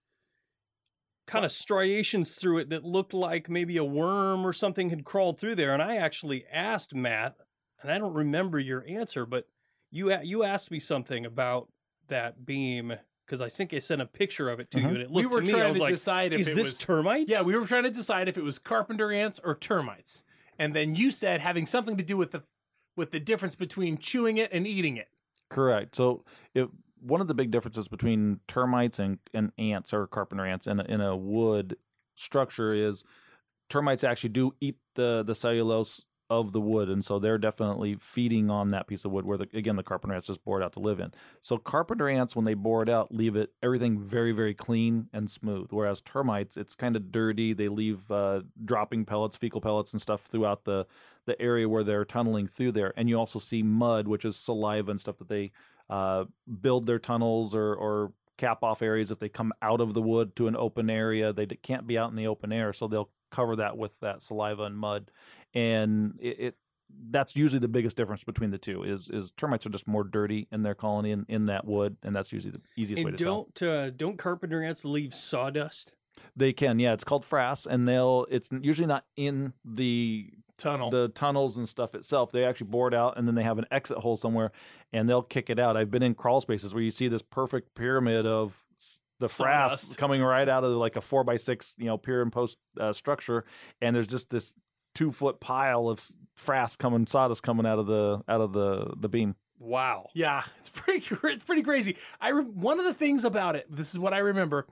Speaker 1: kind of striations through it that looked like maybe a worm or something had crawled through there. And I actually asked Matt, and I don't remember your answer, but you you asked me something about that beam because I think I sent a picture of it to you,
Speaker 3: Mhm.
Speaker 1: and it looked we
Speaker 2: were
Speaker 1: to me. I
Speaker 2: trying
Speaker 1: was
Speaker 2: to
Speaker 1: like,
Speaker 2: decide if
Speaker 1: "Is
Speaker 2: it
Speaker 1: this
Speaker 2: was
Speaker 1: termites?"
Speaker 2: Yeah, we were trying to decide if it was carpenter ants or termites. And then you said having something to do with the with the difference between chewing it and eating it.
Speaker 3: Correct. So one of the big differences between termites and, and ants or carpenter ants in a, in a wood structure is termites actually do eat the the cellulose of the wood, and so they're definitely feeding on that piece of wood. Where the, again the carpenter ants just bore it out to live in. So carpenter ants, when they bore it out, leave it everything very very clean and smooth. Whereas termites, it's kind of dirty. They leave uh, dropping pellets, fecal pellets, and stuff throughout the the area where they're tunneling through there. And you also see mud, which is saliva and stuff that they uh, build their tunnels or, or cap off areas if they come out of the wood to an open area. They can't be out in the open air, so they'll cover that with that saliva and mud. And it, it that's usually the biggest difference between the two is is termites are just more dirty in their colony in, in that wood, and that's usually the easiest way
Speaker 1: And
Speaker 3: to tell.
Speaker 1: don't uh, don't carpenter ants leave sawdust?
Speaker 3: They can, yeah. It's called frass, and they'll. It's usually not in the
Speaker 2: Tunnel.
Speaker 3: the tunnels and stuff itself. They actually bore it out and then they have an exit hole somewhere and they'll kick it out. I've been in crawl spaces where you see this perfect pyramid of the frass coming right out of like a four by six, you know, pier and post uh, structure, and there's just this two foot pile of frass coming, sawdust coming out of the out of the the beam.
Speaker 1: Wow.
Speaker 2: Yeah, it's pretty it's pretty crazy. I re- one of the things about it, this is what I remember,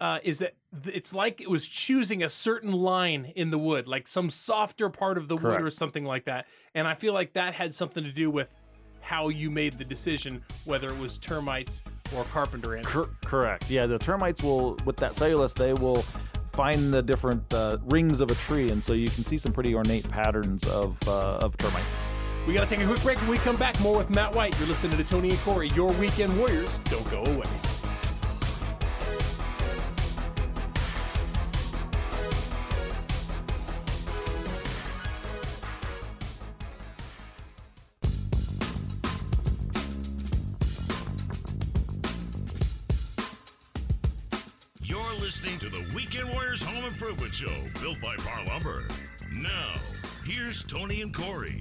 Speaker 2: uh, is that it's like it was choosing a certain line in the wood, like some softer part of the wood or something like that. And I feel like that had something to do with how you made the decision whether it was termites or carpenter ants.
Speaker 3: Cor- correct. Yeah, the termites will with that cellulose they will find the different uh, rings of a tree, and so you can see some pretty ornate patterns of uh, of termites.
Speaker 2: We got to take a quick break. When we come back, more with Matt White. You're listening to Tony and Corey, your weekend warriors. Don't go away.
Speaker 4: Improvement Show, built by Parr Lumber. Now, here's Tony and Corey.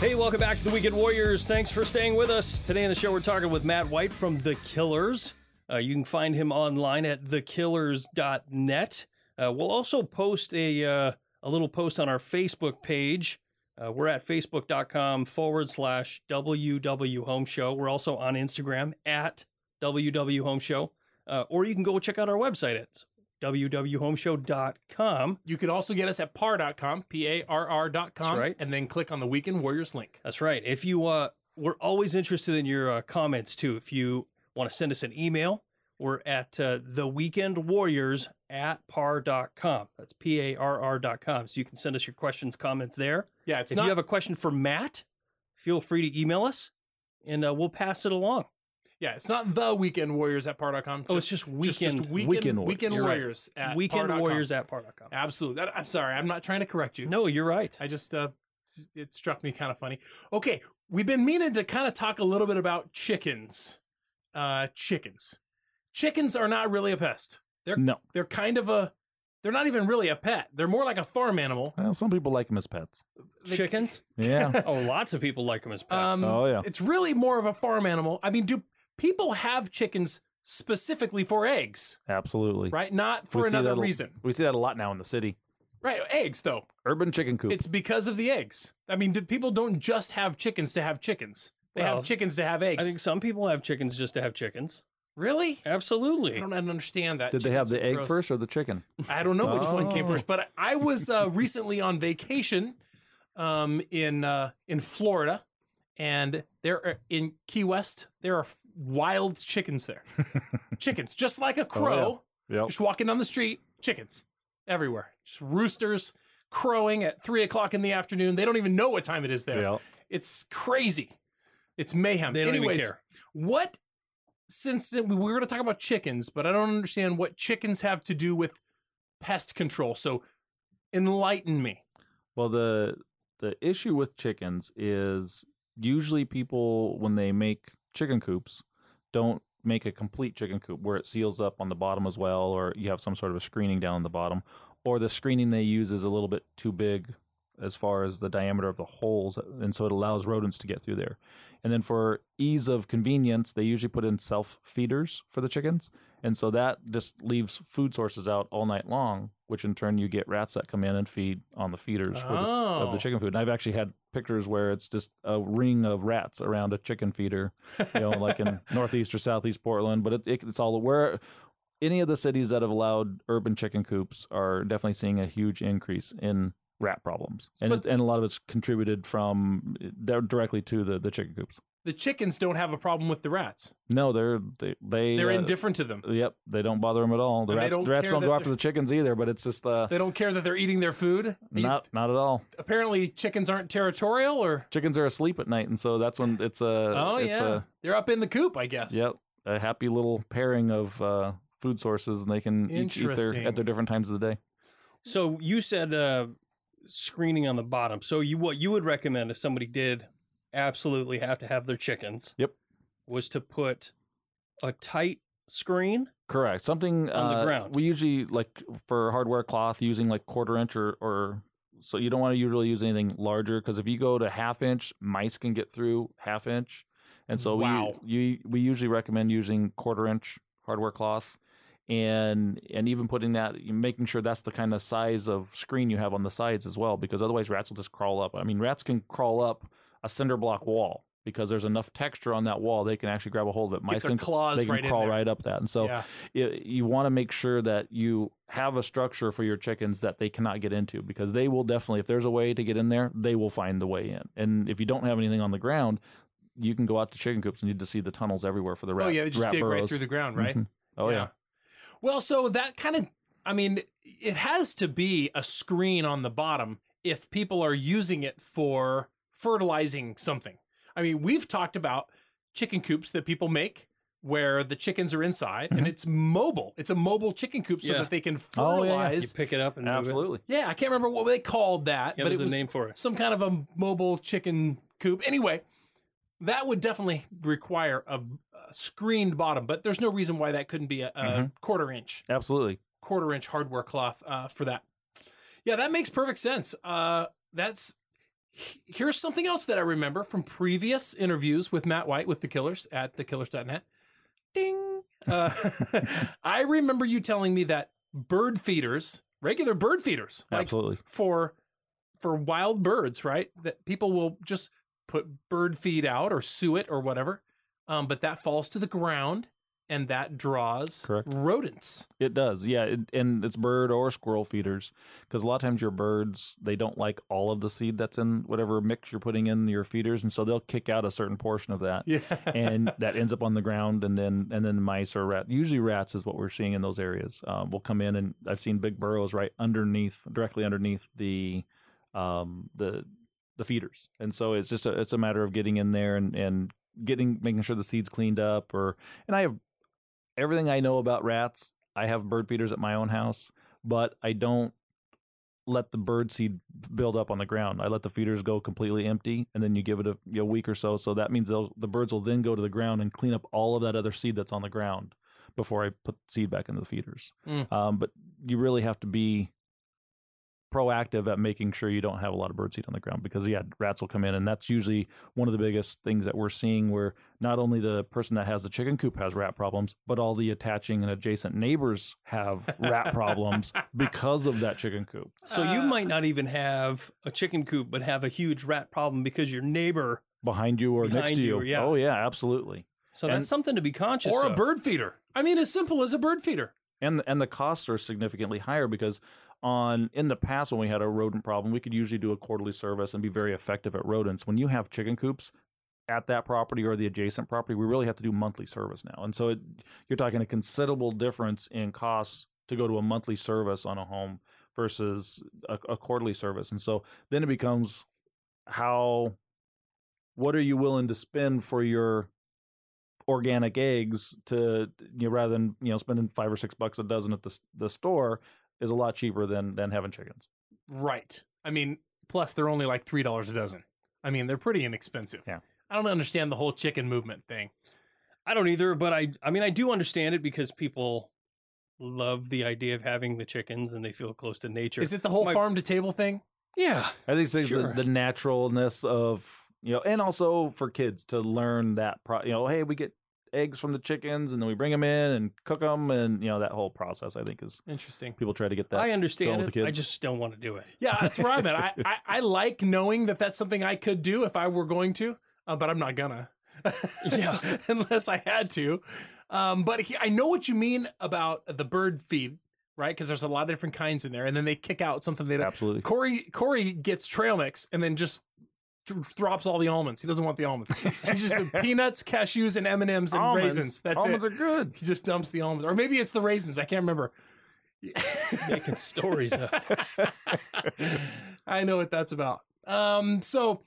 Speaker 1: Hey, welcome back to the Weekend Warriors. Thanks for staying with us. Today in the show, we're talking with Matt White from The Killers. Uh, you can find him online at thekillers.net. Uh, we'll also post a, uh, a little post on our Facebook page. Uh, we're at facebook.com forward slash WW Home Show. We're also on Instagram at WW Home Show. Uh, or you can go check out our website at wwhomeshow.com.
Speaker 2: You can also get us at parr.com, P A R R.com,
Speaker 1: That's right.
Speaker 2: and then click on the Weekend Warriors link.
Speaker 1: That's right. If you, uh, we're always interested in your uh, comments too. If you want to send us an email, we're at uh, the weekend warriors at parr.com. That's P A R R.com. So you can send us your questions, comments there.
Speaker 2: Yeah, it's
Speaker 1: if
Speaker 2: not.
Speaker 1: you have a question for Matt, feel free to email us and uh, we'll pass it along.
Speaker 2: Yeah, it's not the Weekend Warriors at parr.com.
Speaker 1: Oh, it's just
Speaker 2: just,
Speaker 1: weekend,
Speaker 2: just weekend,
Speaker 3: Weekend
Speaker 2: weekend,
Speaker 3: Warriors.
Speaker 1: Right.
Speaker 2: At
Speaker 1: weekend
Speaker 2: parr.com.
Speaker 1: warriors at parr.com.
Speaker 2: Absolutely. That- I'm sorry. I'm not trying to correct you.
Speaker 1: No, you're right.
Speaker 2: I just uh it struck me kind of funny. Okay, we've been meaning to kind of talk a little bit about chickens. Uh chickens. Chickens are not really a pest. They're
Speaker 3: No.
Speaker 2: they're kind of a they're not even really a pet. They're more like a farm animal.
Speaker 3: Well, some people like them as pets.
Speaker 1: Chickens?
Speaker 3: Yeah.
Speaker 1: Oh, lots of people like them as pets.
Speaker 2: Um,
Speaker 3: oh yeah.
Speaker 2: It's really more of a farm animal. I mean, do people have chickens specifically for eggs,
Speaker 3: Absolutely.
Speaker 2: right? Not for
Speaker 3: We
Speaker 2: another
Speaker 3: that a-
Speaker 2: reason.
Speaker 3: We see that a lot now in the city.
Speaker 2: Right, eggs though.
Speaker 3: Urban chicken coop.
Speaker 2: It's because of the eggs. I mean, people don't just have chickens to have chickens. They
Speaker 1: Well,
Speaker 2: have chickens to have eggs.
Speaker 1: I think some people have chickens just to have chickens.
Speaker 2: really?
Speaker 1: Absolutely.
Speaker 2: I don't understand that.
Speaker 3: Did they have the egg
Speaker 2: gross.
Speaker 3: first or the chicken?
Speaker 2: I don't know which one came
Speaker 3: Oh.
Speaker 2: first, but I was uh, recently on vacation um, in uh, in Florida, and there are, in Key West there are wild chickens there. chickens, just like a oh, crow,
Speaker 3: Yep.
Speaker 2: just walking down the street. Chickens everywhere, just roosters crowing at three o'clock in the afternoon. They don't even know what time it is there.
Speaker 3: Yep.
Speaker 2: It's crazy. It's mayhem.
Speaker 1: They don't even care.
Speaker 2: What? Since we were going to talk about chickens, but I don't understand what chickens have to do with pest control. So, enlighten me.
Speaker 3: Well, the the issue with chickens is usually people when they make chicken coops don't make a complete chicken coop where it seals up on the bottom as well, or you have some sort of a screening down the bottom, or the screening they use is a little bit too big as far as the diameter of the holes, and so it allows rodents to get through there. And then for ease of convenience, they usually put in self feeders for the chickens. And so that just leaves food sources out all night long, which in turn you get rats that come in and feed on the feeders for the, of
Speaker 2: Oh.
Speaker 3: the chicken food. And I've actually had pictures where it's just a ring of rats around a chicken feeder, you know, like in northeast or southeast Portland. But it, it, it's all where any of the cities that have allowed urban chicken coops are definitely seeing a huge increase in rat problems, and
Speaker 2: But-
Speaker 3: it, and a lot of it's contributed from eh, directly to the, the chicken coops.
Speaker 2: The chickens don't have a problem with the rats.
Speaker 3: No, they're they, they
Speaker 2: They're
Speaker 3: uh,
Speaker 2: indifferent to them.
Speaker 3: Yep, they don't bother them at all. The
Speaker 2: And
Speaker 3: rats,
Speaker 2: don't
Speaker 3: the rats don't go after the chickens either. But it's just uh,
Speaker 2: They don't care that they're eating their food.
Speaker 3: not not at all.
Speaker 2: Apparently, chickens aren't territorial, or
Speaker 3: Chickens are asleep at night, and so that's when it's a
Speaker 2: oh
Speaker 3: it's
Speaker 2: yeah,
Speaker 3: a
Speaker 2: they're up in the coop, I guess.
Speaker 3: Yep, a happy little pairing of uh, food sources, and they can each eat their at their different times of the day.
Speaker 1: So you said uh, screening on the bottom. So you what you would recommend if somebody did absolutely have to have their chickens?
Speaker 3: Yep.
Speaker 1: Was to put a tight screen.
Speaker 3: Correct. Something
Speaker 1: On the
Speaker 3: uh,
Speaker 1: ground.
Speaker 3: We usually like for hardware cloth using like quarter inch or or so you don't want to usually use anything larger because if you go to half inch, mice can get through half inch, and so
Speaker 2: Wow.
Speaker 3: we you we usually recommend using quarter inch hardware cloth. And and even putting that, making sure that's the kind of size of screen you have on the sides as well, because otherwise rats will just crawl up. I mean, rats can crawl up a cinder block wall because there's enough texture on that wall they can actually grab a hold of it.
Speaker 2: Get
Speaker 3: Mice can
Speaker 2: claws
Speaker 3: they can
Speaker 2: right
Speaker 3: crawl right up that, and so
Speaker 2: yeah.
Speaker 3: you, you want to make sure that you have a structure for your chickens that they cannot get into because they will definitely if there's a way to get in there they will find the way in and if you don't have anything on the ground you can go out to chicken coops and you just see the tunnels everywhere for the rat
Speaker 2: oh yeah, they just dig right through the ground, right?
Speaker 3: Mhm. oh yeah.
Speaker 2: Well, so that kind of, I mean, it has to be a screen on the bottom if people are using it for fertilizing something. I mean, we've talked about chicken coops that people make where the chickens are inside and it's mobile. It's a mobile chicken coop so
Speaker 1: Yeah.
Speaker 2: that they can
Speaker 3: Oh, yeah, yeah.
Speaker 2: fertilize.
Speaker 1: You pick it up and move it.
Speaker 3: absolutely
Speaker 2: Yeah, I can't remember what they called that,
Speaker 1: Yeah,
Speaker 2: but
Speaker 1: there's
Speaker 2: it
Speaker 1: a
Speaker 2: was
Speaker 1: name for it.
Speaker 2: some kind of a mobile chicken coop. Anyway, that would definitely require a, a screened bottom, but there's no reason why that couldn't be a, a
Speaker 3: Mhm.
Speaker 2: quarter inch,
Speaker 3: Absolutely.
Speaker 2: quarter inch hardware cloth uh, for that. Yeah, that makes perfect sense. Uh, that's he- here's something else that I remember from previous interviews with Matt White with the Killers at thekillers.net. Ding. Uh, I remember you telling me that bird feeders, regular bird feeders, like
Speaker 3: Absolutely.
Speaker 2: for for wild birds, right? That people will just put bird feed out or suet or whatever, um, but that falls to the ground and that draws
Speaker 3: Correct.
Speaker 2: rodents.
Speaker 3: It does, yeah, it, and it's bird or squirrel feeders because a lot of times your birds they don't like all of the seed that's in whatever mix you're putting in your feeders, and so they'll kick out a certain portion of that,
Speaker 2: Yeah,
Speaker 3: and that ends up on the ground, and then and then mice or rat. Usually rats is what we're seeing in those areas. Um, will come in, and I've seen big burrows right underneath, directly underneath the um, the the feeders, and so it's just a, it's a matter of getting in there and and getting making sure the seed's cleaned up, or and I have everything I know about rats. I have bird feeders at my own house, but I don't let the bird seed build up on the ground. I let the feeders go completely empty, and then you give it a, you know, week or so. So that means they'll, the birds will then go to the ground and clean up all of that other seed that's on the ground before I put seed back into the feeders.
Speaker 2: Mm.
Speaker 3: Um, but you really have to be proactive at making sure you don't have a lot of birdseed on the ground because yeah rats will come in and that's usually one of the biggest things that we're seeing where not only the person that has the chicken coop has rat problems but all the attaching and adjacent neighbors have rat problems because of that chicken coop
Speaker 1: So you
Speaker 2: Uh,
Speaker 1: might not even have a chicken coop, but have a huge rat problem because your neighbor.
Speaker 3: behind you or next to
Speaker 1: you,
Speaker 3: you
Speaker 1: yeah.
Speaker 3: oh yeah absolutely
Speaker 1: So
Speaker 3: And-
Speaker 1: that's something to be conscious of.
Speaker 2: or a bird feeder. I mean, as simple as a bird feeder.
Speaker 3: and and the costs are significantly higher because on in the past when we had a rodent problem we could usually do a quarterly service and be very effective at rodents. When you have chicken coops at that property or the adjacent property we really have to do monthly service now. And so it, you're talking a considerable difference in costs to go to a monthly service on a home versus a, a quarterly service. And so then it becomes how what are you willing to spend for your organic eggs to you know rather than you know spending five or six bucks a dozen at the the store is a lot cheaper than than having chickens.
Speaker 2: Right. I mean, plus they're only like three dollars a dozen. I mean, they're pretty inexpensive.
Speaker 3: Yeah.
Speaker 2: I don't understand the whole chicken movement thing.
Speaker 1: I don't either, but I I mean I do understand it because people love the idea of having the chickens and they feel close to nature.
Speaker 2: Is it the whole
Speaker 1: My-
Speaker 2: farm to table thing?
Speaker 1: yeah.
Speaker 3: I think it's
Speaker 1: Sure.
Speaker 3: the, the naturalness of you know, and also for kids to learn that pro- you know, hey, we get eggs from the chickens and then we bring them in and cook them and you know that whole process. I think is
Speaker 2: Interesting.
Speaker 3: people try to get that.
Speaker 1: I understand it. I just don't want to do it.
Speaker 2: Yeah, that's where I'm at. I, I, I like knowing that that's something I could do if I were going to, uh, but I'm not gonna.
Speaker 1: Yeah.
Speaker 2: unless I had to. Um, but he, I know what you mean about the bird feed, right? Because there's a lot of different kinds in there, and then they kick out something they don't.
Speaker 3: Absolutely.
Speaker 2: Corey Corey gets trail mix and then just drops all the almonds. He doesn't want the almonds. He's just peanuts, cashews, and M and M's and
Speaker 3: Almonds.
Speaker 2: raisins. That's
Speaker 3: Almonds
Speaker 2: it.
Speaker 3: are good.
Speaker 2: he just dumps the almonds, or maybe it's the raisins. I can't remember.
Speaker 1: Making stories up.
Speaker 2: I know what that's about. Um, so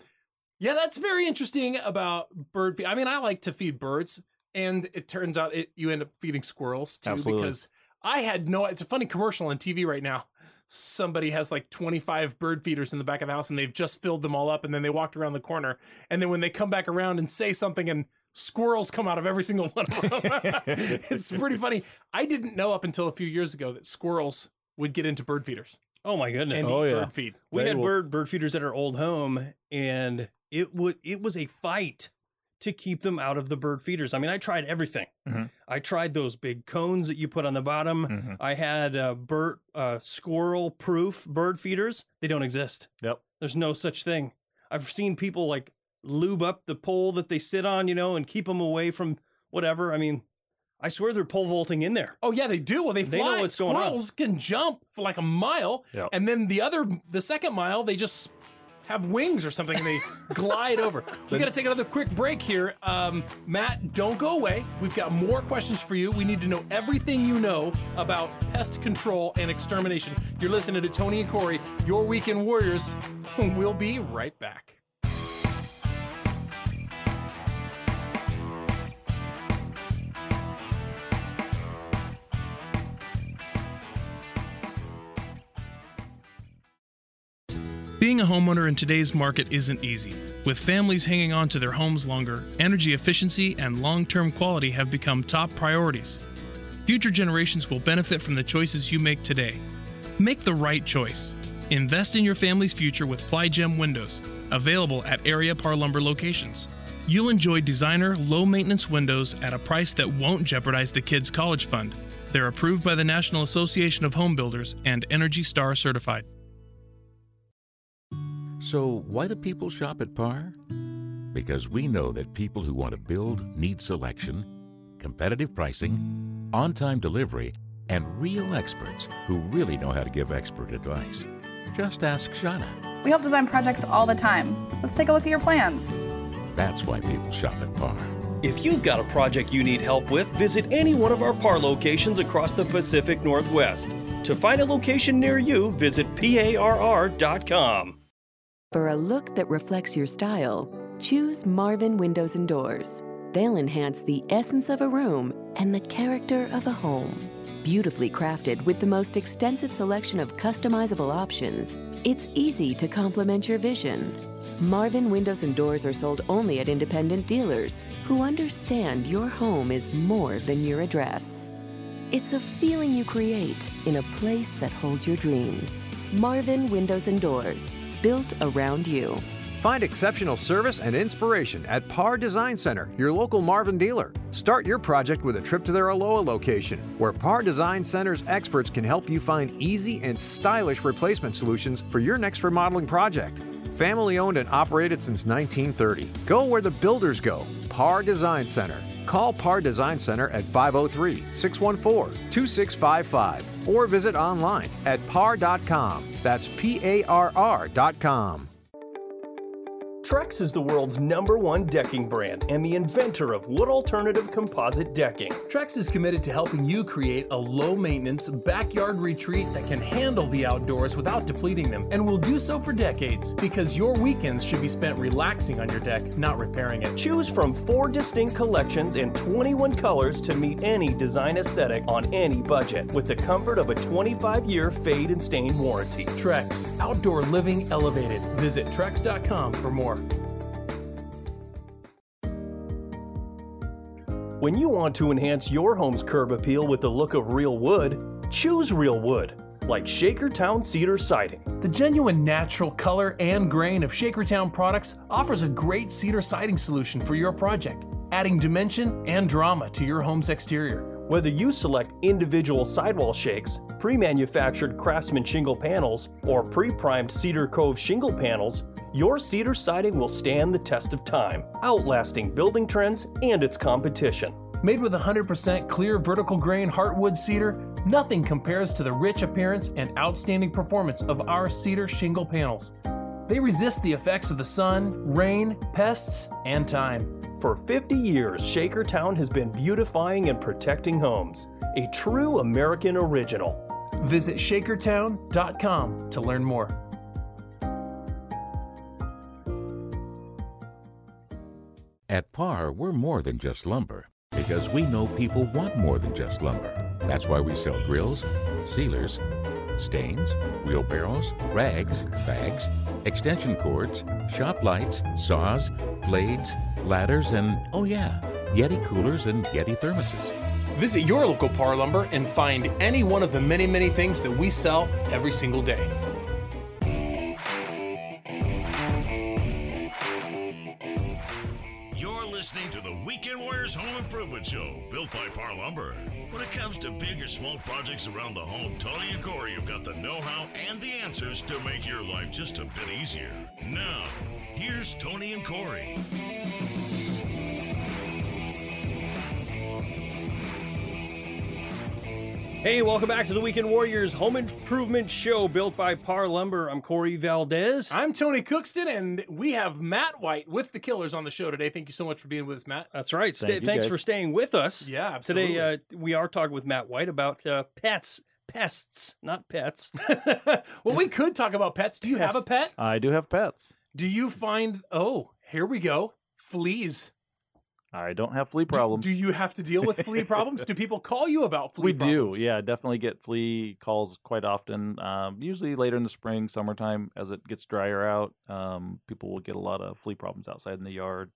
Speaker 2: yeah, that's very interesting about bird feed. I mean, I like to feed birds, and it turns out it you end up feeding squirrels too
Speaker 3: Absolutely.
Speaker 2: because I had no. It's a funny commercial on TV right now. Somebody has like 25 bird feeders in the back of the house, and they've just filled them all up, and then they walked around the corner, and then when they come back around and say something, and squirrels come out of every single one of them. it's pretty funny. I didn't know up until a few years ago that squirrels would get into bird feeders
Speaker 1: Oh my goodness.
Speaker 2: and
Speaker 3: Oh, yeah.
Speaker 2: bird feed.
Speaker 1: we
Speaker 3: They
Speaker 1: had
Speaker 3: will-
Speaker 1: bird bird feeders at our old home and it would it was a fight to keep them out of the bird feeders. I mean, I tried everything.
Speaker 3: Mhm.
Speaker 1: I tried those big cones that you put on the bottom.
Speaker 3: Mhm.
Speaker 1: I had uh, bird uh, squirrel proof bird feeders. They don't exist.
Speaker 3: Yep.
Speaker 1: There's no such thing. I've seen people like lube up the pole that they sit on, you know, and keep them away from whatever. I mean, I swear they're pole vaulting in there.
Speaker 2: Oh yeah, they do. Well, they fly.
Speaker 1: They know what's going on.
Speaker 2: Squirrels can jump for like a mile,
Speaker 3: Yep.
Speaker 2: and then the other, the second mile, they just have wings or something and they glide over. We got to take another quick break here. Um, Matt, don't go away. We've got more questions for you. We need to know everything you know about pest control and extermination. You're listening to Tony and Corey, your weekend warriors. We'll be right back. Being a homeowner in today's market isn't easy. With families hanging on to their homes longer, energy efficiency and long term quality have become top priorities. Future generations will benefit from the choices you make today. Make the right choice. Invest in your family's future with Ply Gem windows, available at area Parr Lumber locations. You'll enjoy designer, low maintenance windows at a price that won't jeopardize the kids' college fund. They're approved by the National Association of Home Builders and Energy Star certified.
Speaker 5: So, why do people shop at Parr? Because we know that people who want to build need selection, competitive pricing, on time delivery, and real experts who really know how to give expert advice. Just ask Shauna.
Speaker 6: We help design projects all the time. Let's take a look at your plans.
Speaker 5: That's why people shop at Parr.
Speaker 1: If you've got a project you need help with, visit any one of our PARR locations across the Pacific Northwest. To find a location near you, visit PARR.com.
Speaker 7: For a look that reflects your style, choose Marvin Windows and Doors. They'll enhance the essence of a room and the character of a home. Beautifully crafted with the most extensive selection of customizable options, it's easy to complement your vision. Marvin Windows and Doors are sold only at independent dealers who understand your home is more than your address. It's a feeling you create in a place that holds your dreams. Marvin Windows and Doors, built around you.
Speaker 8: Find exceptional service and inspiration at Parr Design Center, your local Marvin dealer. Start your project with a trip to their Aloha location, where Parr Design Center's experts can help you find easy and stylish replacement solutions for your next remodeling project. Family owned and operated since 1930. Go where the builders go. Parr Design Center. Call Parr Design Center at 503 614 2655 or visit online at parr.com. That's P A R R.com.
Speaker 1: Trex is the world's number one decking brand and the inventor of wood alternative composite decking.
Speaker 2: Trex is committed to helping you create a low maintenance backyard retreat that can handle the outdoors without depleting them, and will do so for decades because your weekends should be spent relaxing on your deck, not repairing it.
Speaker 1: Choose from four distinct collections and 21 colors to meet any design aesthetic on any budget with the comfort of a 25 year fade and stain warranty.
Speaker 2: Trex, outdoor living elevated. Visit Trex.com for more.
Speaker 1: When you want to enhance your home's curb appeal with the look of real wood, choose real wood, like Shakertown Cedar Siding.
Speaker 2: The genuine natural color and grain of Shakertown products offers a great cedar siding solution for your project, adding dimension and drama to your home's exterior.
Speaker 1: Whether you select individual sidewall shakes, pre manufactured Craftsman shingle panels, or pre primed Cedar Cove shingle panels, your cedar siding will stand the test of time, outlasting building trends and its competition.
Speaker 2: Made with 100% clear vertical grain heartwood cedar, nothing compares to the rich appearance and outstanding performance of our cedar shingle panels. They resist the effects of the sun, rain, pests, and time.
Speaker 1: For 50 years, Shakertown has been beautifying and protecting homes. A true American original.
Speaker 2: Visit shakertown.com to learn more.
Speaker 5: At Parr, we're more than just lumber because we know people want more than just lumber. That's why we sell grills, sealers, stains, wheelbarrows, rags, bags, extension cords, shop lights, saws, blades, ladders, and oh yeah, Yeti coolers and Yeti thermoses.
Speaker 2: Visit your local Parr Lumber and find any one of the many, many things that we sell every single day.
Speaker 4: You're listening to the Weekend Warriors Home Improvement Show, built by Parr Lumber. When it comes to big or small projects around the home, Tony and Corey have got the know-how and the answers to make your life just a bit easier. Now, here's Tony and Corey.
Speaker 1: Hey, welcome back to the Weekend Warriors Home Improvement Show built by Parr Lumber. I'm Corey Valdez.
Speaker 2: I'm Tony Cookston, and we have Matt White with the Killers on the show today. Thank you so much for being with us, Matt.
Speaker 1: That's right. Stay,
Speaker 3: Thank you,
Speaker 1: thanks
Speaker 3: guys.
Speaker 1: for staying with us.
Speaker 2: Yeah, absolutely.
Speaker 1: Today, uh, we are talking with Matt White about uh, pets, pests, not pets.
Speaker 2: well, we could talk about pets. Do you have a pet?
Speaker 3: I do have pets.
Speaker 2: Do you find? Oh, here we go. Fleas.
Speaker 3: I don't have flea problems.
Speaker 2: Do, you have to deal with flea problems? Do people call you about flea
Speaker 3: we
Speaker 2: problems?
Speaker 3: do, yeah. Definitely get flea calls quite often. Um, usually later in the spring, summertime, as it gets drier out, um, people will get a lot of flea problems outside in the yard.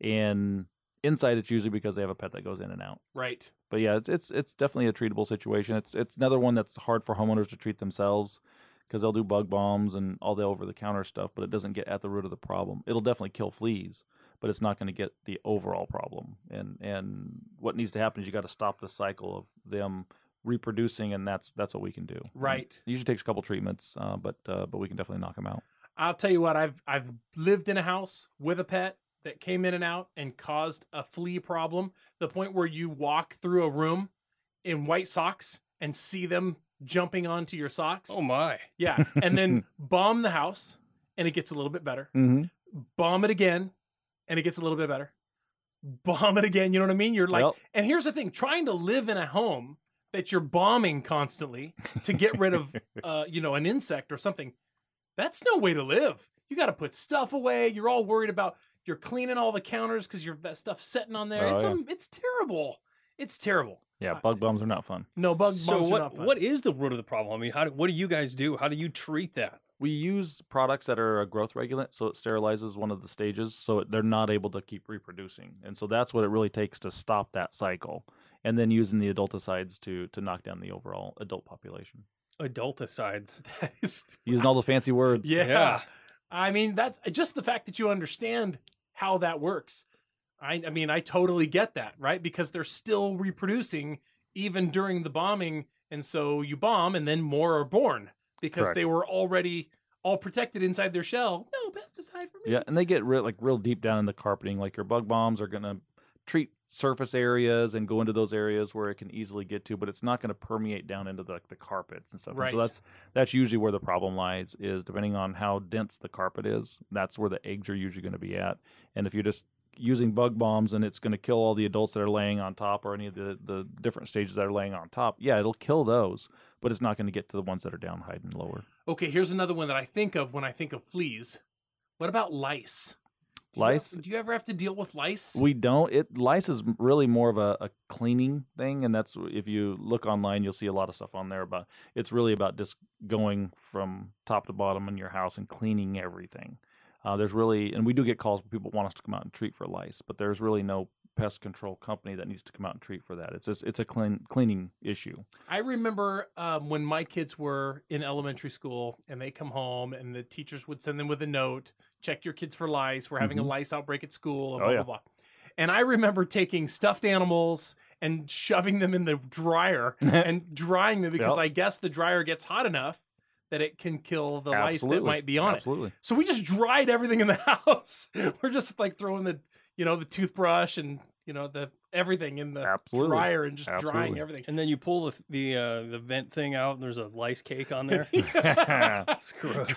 Speaker 3: And inside, it's usually because they have a pet that goes in and out.
Speaker 2: Right.
Speaker 3: But yeah, it's it's it's definitely a treatable situation. It's it's another one that's hard for homeowners to treat themselves because they'll do bug bombs and all the over the counter stuff, but it doesn't get at the root of the problem. It'll definitely kill fleas, but it's not going to get the overall problem. And and what needs to happen is you got to stop the cycle of them reproducing, and that's that's what we can do.
Speaker 2: Right.
Speaker 3: It usually takes a couple treatments, uh, but uh, but we can definitely knock them out.
Speaker 2: I'll tell you what, I've I've lived in a house with a pet that came in and out and caused a flea problem. The point where you walk through a room in white socks and see them jumping onto your socks.
Speaker 1: Oh my!
Speaker 2: Yeah, and then bomb the house and it gets a little bit better.
Speaker 3: Mm-hmm.
Speaker 2: Bomb it again and it gets a little bit better. Bomb it again, you know what I mean? You're like
Speaker 3: Well-
Speaker 2: and here's the thing, trying to live in a home that you're bombing constantly to get rid of uh, you know, an insect or something. That's no way to live. You got to put stuff away. You're all worried about you're cleaning all the counters because you're that stuff sitting on there.
Speaker 3: Oh,
Speaker 2: it's
Speaker 3: yeah.
Speaker 2: um, it's terrible. It's terrible.
Speaker 3: Yeah, bug bombs are not fun.
Speaker 2: No bug
Speaker 1: So
Speaker 2: bombs are
Speaker 1: what?
Speaker 2: not fun.
Speaker 1: What is the root of the problem? I mean, how do, what do you guys do? How do you treat that?
Speaker 3: We use products that are a growth regulant, so it sterilizes one of the stages, so it- they're not able to keep reproducing, and so that's what it really takes to stop that cycle. And then using the adulticides to to knock down the overall adult population.
Speaker 1: Adulticides.
Speaker 2: That is-
Speaker 3: Using all the fancy words.
Speaker 2: yeah.
Speaker 1: Yeah.
Speaker 2: I mean, that's just the fact that you understand how that works. I, I mean, I totally get that, right? Because they're still reproducing even during the bombing. And so you bomb and then more are born because
Speaker 3: Correct.
Speaker 2: they were already all protected inside their shell. No pesticide for me.
Speaker 3: Yeah, and they get real like real deep down in the carpeting. Like your bug bombs are gonna treat surface areas and go into those areas where it can easily get to, but it's not gonna permeate down into the, the carpets and stuff. And
Speaker 2: Right.
Speaker 3: so that's that's usually where the problem lies. Is depending on how dense the carpet is, that's where the eggs are usually going to be at. And if you're just using bug bombs and it's going to kill all the adults that are laying on top or any of the, the different stages that are laying on top, yeah, it'll kill those, but it's not going to get to the ones that are down hiding lower.
Speaker 2: Okay, here's another one that I think of when I think of fleas. What about lice? Do you
Speaker 3: Lice?
Speaker 2: do you ever have to deal with lice?
Speaker 3: We don't. It lice is really more of a, a cleaning thing, and that's if you look online, you'll see a lot of stuff on there about. It's really about just going from top to bottom in your house and cleaning everything. Uh, there's really, and we do get calls where people want us to come out and treat for lice, but there's really no pest control company that needs to come out and treat for that. It's just it's a clean cleaning issue.
Speaker 2: I remember um, when my kids were in elementary school and they come home and the teachers would send them with a note, check your kids for lice. We're having a
Speaker 3: Mhm.
Speaker 2: lice outbreak at school and
Speaker 3: Oh,
Speaker 2: blah,
Speaker 3: yeah.
Speaker 2: blah, blah. And I remember taking stuffed animals and shoving them in the dryer and drying them because
Speaker 3: Yep.
Speaker 2: I guess the dryer gets hot enough that it can kill the lice that might be on it.
Speaker 3: Absolutely.
Speaker 2: So we just dried everything in the house. We're just like throwing the, you know, the toothbrush and you know the everything in the
Speaker 3: Absolutely.
Speaker 2: dryer and just drying everything.
Speaker 1: And then you pull the the uh, the vent thing out, and there's a lice cake on there.
Speaker 3: the,
Speaker 1: It's gross.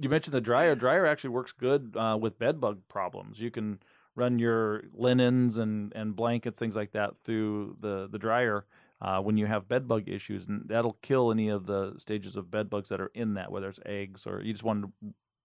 Speaker 3: you mentioned the dryer. Dryer actually works good uh, with bed bug problems. You can run your linens and, and blankets, things like that, through the the dryer uh, when you have bed bug issues, and that'll kill any of the stages of bed bugs that are in that, whether it's eggs or you just want to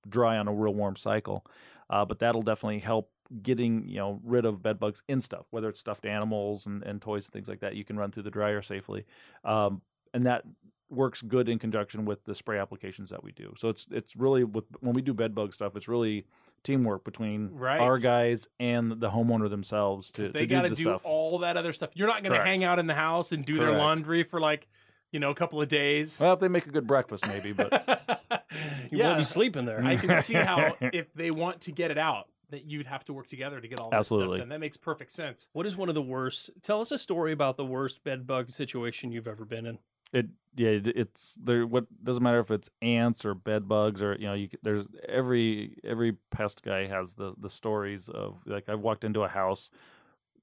Speaker 3: dry on a real warm cycle. Uh, but that'll definitely help getting you know rid of bed bugs in stuff, whether it's stuffed animals and, and toys and things like that. You can run through the dryer safely, um, and that works good in conjunction with the spray applications that we do. So it's it's really with when we do bed bug stuff, it's really teamwork between
Speaker 2: Right.
Speaker 3: our guys and the homeowner themselves to,
Speaker 2: Because
Speaker 3: to
Speaker 2: they got to
Speaker 3: do
Speaker 2: do,
Speaker 3: the stuff.
Speaker 2: all that other stuff. You're not going to
Speaker 3: Correct.
Speaker 2: hang out in the house and do their laundry for like, you know, a couple of days.
Speaker 3: well, if they make a good breakfast, maybe, but
Speaker 1: You
Speaker 2: yeah,
Speaker 1: won't be sleeping there.
Speaker 2: I can see how if they want to get it out, that you'd have to work together to get all that
Speaker 3: Absolutely.
Speaker 2: stuff done. That makes perfect sense.
Speaker 1: What is one of the worst? Tell us a story about the worst bed bug situation you've ever been in.
Speaker 3: It yeah it- it's there what doesn't matter if it's ants or bed bugs or you know you there's every every pest guy has the the stories of like I've walked into a house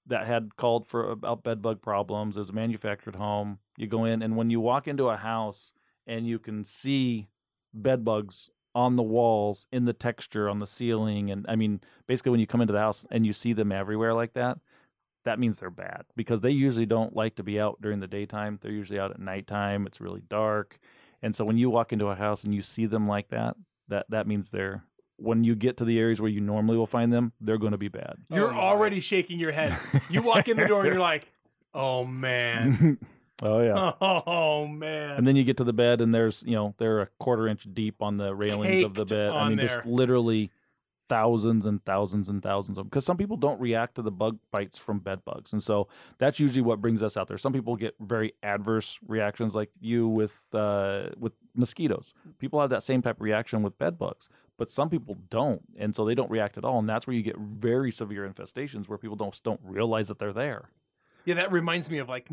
Speaker 3: that had called for about bed bug problems. Was a manufactured home. You go in and when you walk into a house and you can see bed bugs on the walls, in the texture, on the ceiling, and I mean basically when you come into the house and you see them everywhere like that, that means they're bad because they usually don't like to be out during the daytime. They're usually out at nighttime. It's really dark. And so when you walk into a house and you see them like that, that that means they're when you get to the areas where you normally will find them, they're going to be bad.
Speaker 2: Oh, you're
Speaker 1: Oh, my.
Speaker 2: already shaking your head. You walk in the door and you're like, "Oh man,
Speaker 3: oh yeah.
Speaker 2: oh man."
Speaker 3: And then you get to the bed, and there's you know they're a quarter inch deep on the railings of the bed. I mean,
Speaker 2: there.
Speaker 3: just literally thousands and thousands and thousands of them because some people don't react to the bug bites from bed bugs, and so that's usually what brings us out there. Some people get very adverse reactions, like you with uh, with mosquitoes. People have that same type of reaction with bed bugs, but some people don't, and so they don't react at all, and that's where you get very severe infestations where people don't don't realize that they're there.
Speaker 2: Yeah, that reminds me of like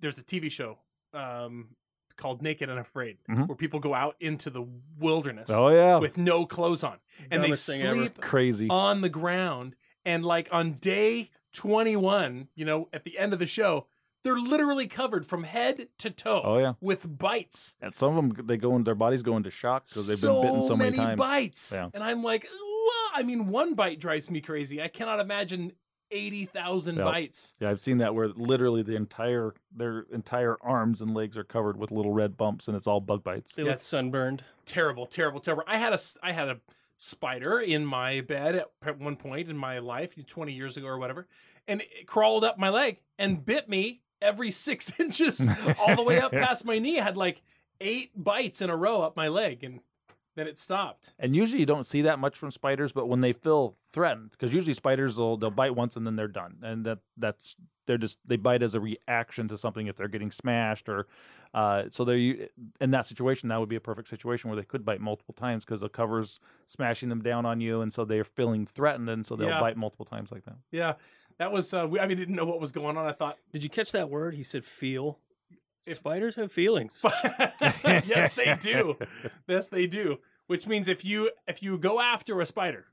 Speaker 2: there's a TV show um, called Naked and Afraid,
Speaker 3: Mhm.
Speaker 2: where people go out into the wilderness
Speaker 3: Oh yeah,
Speaker 2: with no clothes on, and they
Speaker 1: Dumbest thing ever.
Speaker 2: sleep
Speaker 3: crazy.
Speaker 2: on the ground. And like on day 21, you know, at the end of the show, they're literally covered from head to toe
Speaker 3: Oh yeah.
Speaker 2: with bites.
Speaker 3: And some of them, they go in, their bodies go into shock because they've
Speaker 2: so
Speaker 3: been bitten so many, times.
Speaker 2: bites.
Speaker 3: Yeah.
Speaker 2: And I'm like, well, I mean, one bite drives me crazy. I cannot imagine 80,000
Speaker 3: Yeah.
Speaker 2: bites.
Speaker 3: Yeah, I've seen that where literally the entire their entire arms and legs are covered with little red bumps, and it's all bug bites.
Speaker 1: They look sunburned.
Speaker 2: terrible, terrible, terrible. I had a s- I had a spider in my bed at one point in my life, 20 years ago or whatever, and it crawled up my leg and bit me every six inches all the way up past my knee. I had like eight bites in a row up my leg, and then it stopped.
Speaker 3: And usually you don't see that much from spiders, but when they feel threatened, because usually spiders will they'll bite once and then they're done, and that that's they're just they bite as a reaction to something if they're getting smashed or uh, so they're in that situation that would be a perfect situation where they could bite multiple times because the cover's smashing them down on you, and so they're feeling threatened, and so they'll
Speaker 2: Yeah.
Speaker 3: bite multiple times like that.
Speaker 2: Yeah, that was. Uh, we, I mean, didn't know what was going on. I thought,
Speaker 1: Did you catch that word? He said feel.
Speaker 2: If-
Speaker 1: Spiders have feelings.
Speaker 2: yes, they do. Yes, they do. Which means if you if you go after a spider,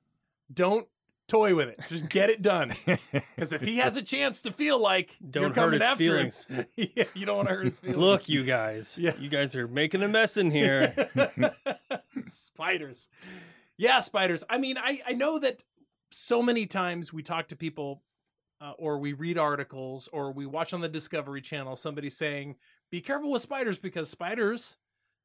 Speaker 2: don't toy with it. Just get it done. Because if he has a chance to feel like
Speaker 1: Don't
Speaker 2: you're
Speaker 1: hurt
Speaker 2: coming
Speaker 1: its
Speaker 2: after
Speaker 1: feelings.
Speaker 2: him, yeah, you don't want to hurt his feelings.
Speaker 1: Look, you guys.
Speaker 2: Yeah.
Speaker 1: You guys are making a mess in here.
Speaker 2: spiders. Yeah, spiders. I mean, I, I know that so many times we talk to people uh, or we read articles or we watch on the Discovery Channel somebody saying, be careful with spiders because spiders,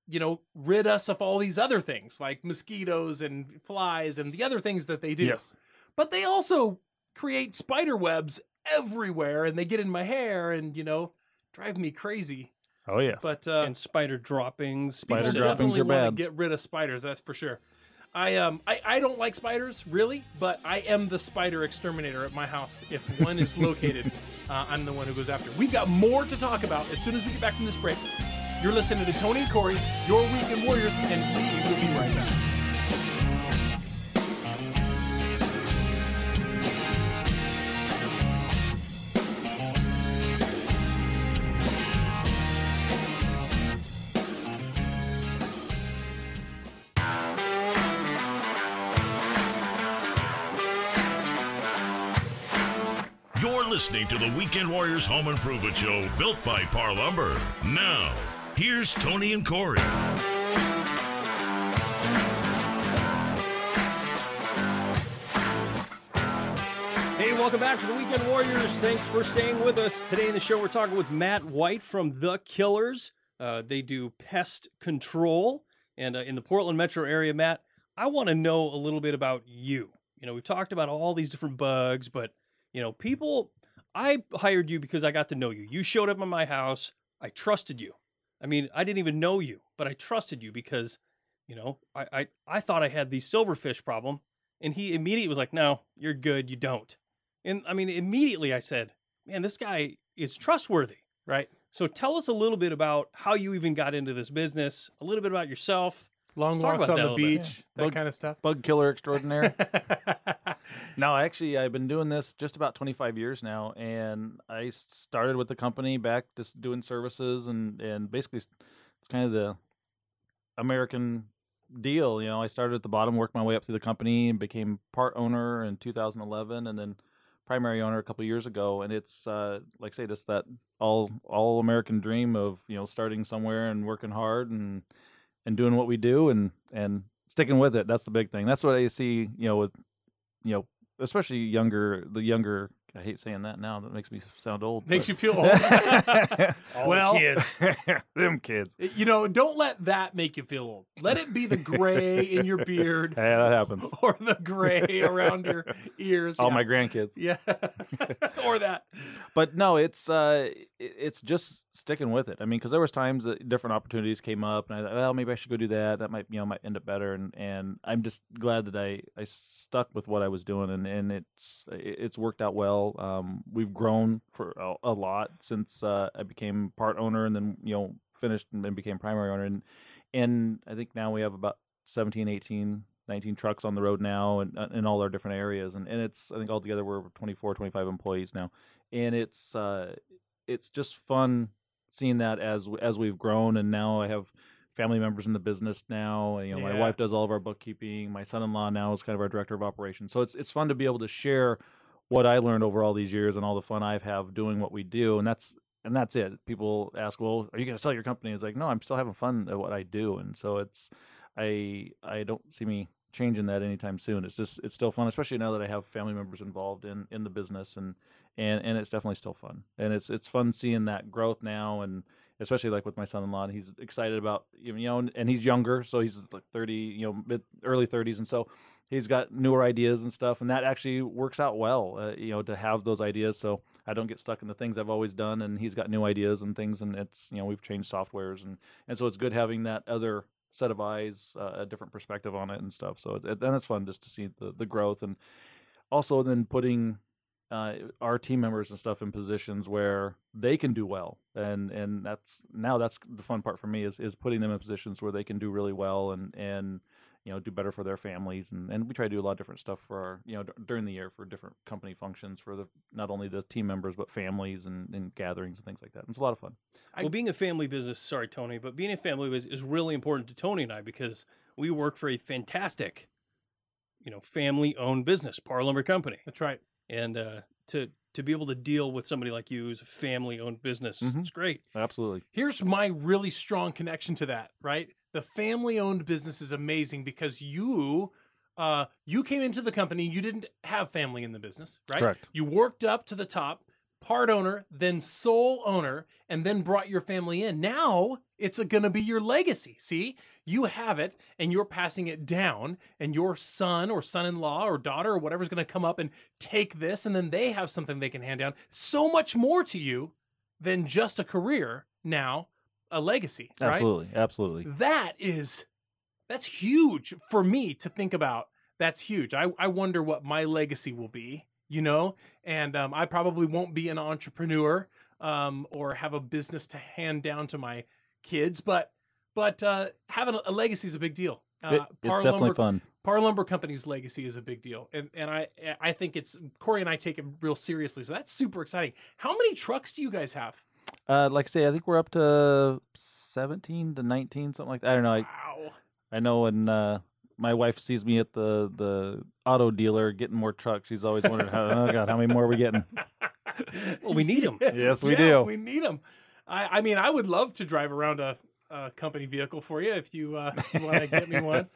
Speaker 2: you know, rid us of all these other things like mosquitoes and flies and the other things that they do.
Speaker 3: Yes.
Speaker 2: But they also create spider webs everywhere and they get in my hair and, you know, drive me crazy.
Speaker 3: Oh yes.
Speaker 2: But uh,
Speaker 1: and spider droppings.
Speaker 2: People
Speaker 3: Spider
Speaker 1: people
Speaker 3: droppings
Speaker 2: definitely
Speaker 3: are
Speaker 2: want
Speaker 3: bad.
Speaker 2: to get rid of spiders. That's for sure. I um I, I don't like spiders really, but I am the spider exterminator at my house. If one is located, uh, I'm the one who goes after. We've got more to talk about as soon as we get back from this break. You're listening to Tony and Corey, your Weekend Warriors, and we will be right back.
Speaker 4: Listening to the Weekend Warriors Home Improvement Show built by Parr Lumber. Now, here's Tony and Corey.
Speaker 1: Hey, welcome back to the Weekend Warriors. Thanks for staying with us. Today in the show, we're talking with Matt White from The Killers. Uh, they do pest control. And uh, in the Portland metro area, Matt, I want to know a little bit about you. You know, we've talked about all these different bugs, but, you know, people, I hired you because I got to know you. You showed up at my house. I trusted you. I mean, I didn't even know you, but I trusted you because, you know, I, I, I thought I had the silverfish problem. And he immediately was like, no, you're good. You don't. And I mean, immediately I said, man, this guy is trustworthy.
Speaker 2: Right.
Speaker 1: So tell us a little bit about how you even got into this business, a little bit about yourself.
Speaker 2: Long
Speaker 1: Let's
Speaker 2: walks on the
Speaker 1: a little bit.
Speaker 2: beach, that
Speaker 3: Bug-
Speaker 2: kind of stuff.
Speaker 3: Bug killer extraordinaire. No, actually, I've been doing this just about 25 years now, and I started with the company back just doing services, and and basically, it's kind of the American deal. You know, I started at the bottom, worked my way up through the company, and became part owner in 2011, and then primary owner a couple years ago. And it's uh, like I say, just that all all American dream of you know starting somewhere and working hard and and doing what we do and and sticking with it. That's the big thing. That's what I see. You know, with you know, especially younger the younger I hate saying that now. That makes me sound old.
Speaker 2: Makes
Speaker 3: but-
Speaker 2: you feel old.
Speaker 1: All
Speaker 2: Well-
Speaker 1: the kids.
Speaker 3: them kids.
Speaker 2: you know, don't let that make you feel old. Let it be the gray in your beard
Speaker 3: Yeah, that happens.
Speaker 2: or the gray around your ears.
Speaker 3: All
Speaker 2: yeah.
Speaker 3: my grandkids.
Speaker 2: yeah, or that.
Speaker 3: but no, it's uh, it's just sticking with it. I mean, because there was times that different opportunities came up, and I thought, well, maybe I should go do that. That might, you know, might end up better. And and I'm just glad that I I stuck with what I was doing, and and it's it's worked out well. Um, we've grown for a, a lot since uh, I became part owner, and then you know finished and became primary owner, and and I think now we have about 17, 18 19 trucks on the road now and in all our different areas. And, and it's i think altogether we're 24 25 employees now. And it's uh it's just fun seeing that as as we've grown. And now i have family members in the business now. You know my wife does all of our bookkeeping. My son-in-law now is kind of our director of operations. So it's it's fun to be able to share what i learned over all these years and all the fun i've have doing what we do and that's and that's it. People ask well are you going to sell your company? It's like no i'm still having fun at what i do and so it's i i don't see me changing that anytime soon. It's just it's still fun especially now that i have family members involved in in the business and and and it's definitely still fun and it's it's fun seeing that growth now and especially like with my son-in-law and he's excited about you know and he's younger so he's like 30 you know mid early 30s and so he's got newer ideas and stuff and that actually works out well uh, you know to have those ideas so i don't get stuck in the things i've always done and he's got new ideas and things and it's you know we've changed softwares and and so it's good having that other set of eyes uh, a different perspective on it and stuff so it, and it's fun just to see the the growth and also then putting uh, our team members and stuff in positions where they can do well, and and that's now that's the fun part for me is is putting them in positions where they can do really well and and you know do better for their families and and we try to do a lot of different stuff for our you know d- during the year for different company functions for the not only the team members but families and, and gatherings and things like that. And it's a lot of fun.
Speaker 1: well, being a family business, sorry, Tony, but being a family business is really important to Tony and I because we work for a fantastic, you know, family owned business, Parr Lumber Company.
Speaker 2: That's right.
Speaker 1: And uh, to to be able to deal with somebody like you who's a family owned business,
Speaker 3: Mhm.
Speaker 1: it's great.
Speaker 3: Absolutely.
Speaker 2: Here's my really strong connection to that, right? The family owned business is amazing because you uh you came into the company, you didn't have family in the business, right?
Speaker 3: Correct.
Speaker 2: You worked up to the top, part owner, then sole owner, and then brought your family in. Now it's going to be your legacy. See, you have it and you're passing it down, and your son or son in law or daughter or whatever's going to come up and take this, and then they have something they can hand down. So much more to you than just a career now, a legacy. Right?
Speaker 3: Absolutely. Absolutely.
Speaker 2: That is that's huge for me to think about. That's huge. I, I wonder what my legacy will be, you know? And um, I probably won't be an entrepreneur um, or have a business to hand down to my kids, but but uh, having a, a legacy is a big deal. Uh,
Speaker 3: It- it's
Speaker 2: Parr
Speaker 3: definitely
Speaker 2: Lumber-
Speaker 3: fun.
Speaker 2: Parr Lumber Company's legacy is a big deal, and and I I think it's Corey and I take it real seriously. So that's super exciting. How many trucks do you guys have?
Speaker 3: Uh, like I say, I think we're up to seventeen to nineteen, something like that. I don't know. I,
Speaker 2: Wow.
Speaker 3: I know when uh, my wife sees me at the the auto dealer getting more trucks, she's always wondering, how, "Oh God, how many more are we getting?"
Speaker 1: Well, we need them.
Speaker 3: Yes, we
Speaker 2: Yeah,
Speaker 3: do.
Speaker 2: We need them. I, I mean, I would love to drive around a, a company vehicle for you if you, uh, want to get me one.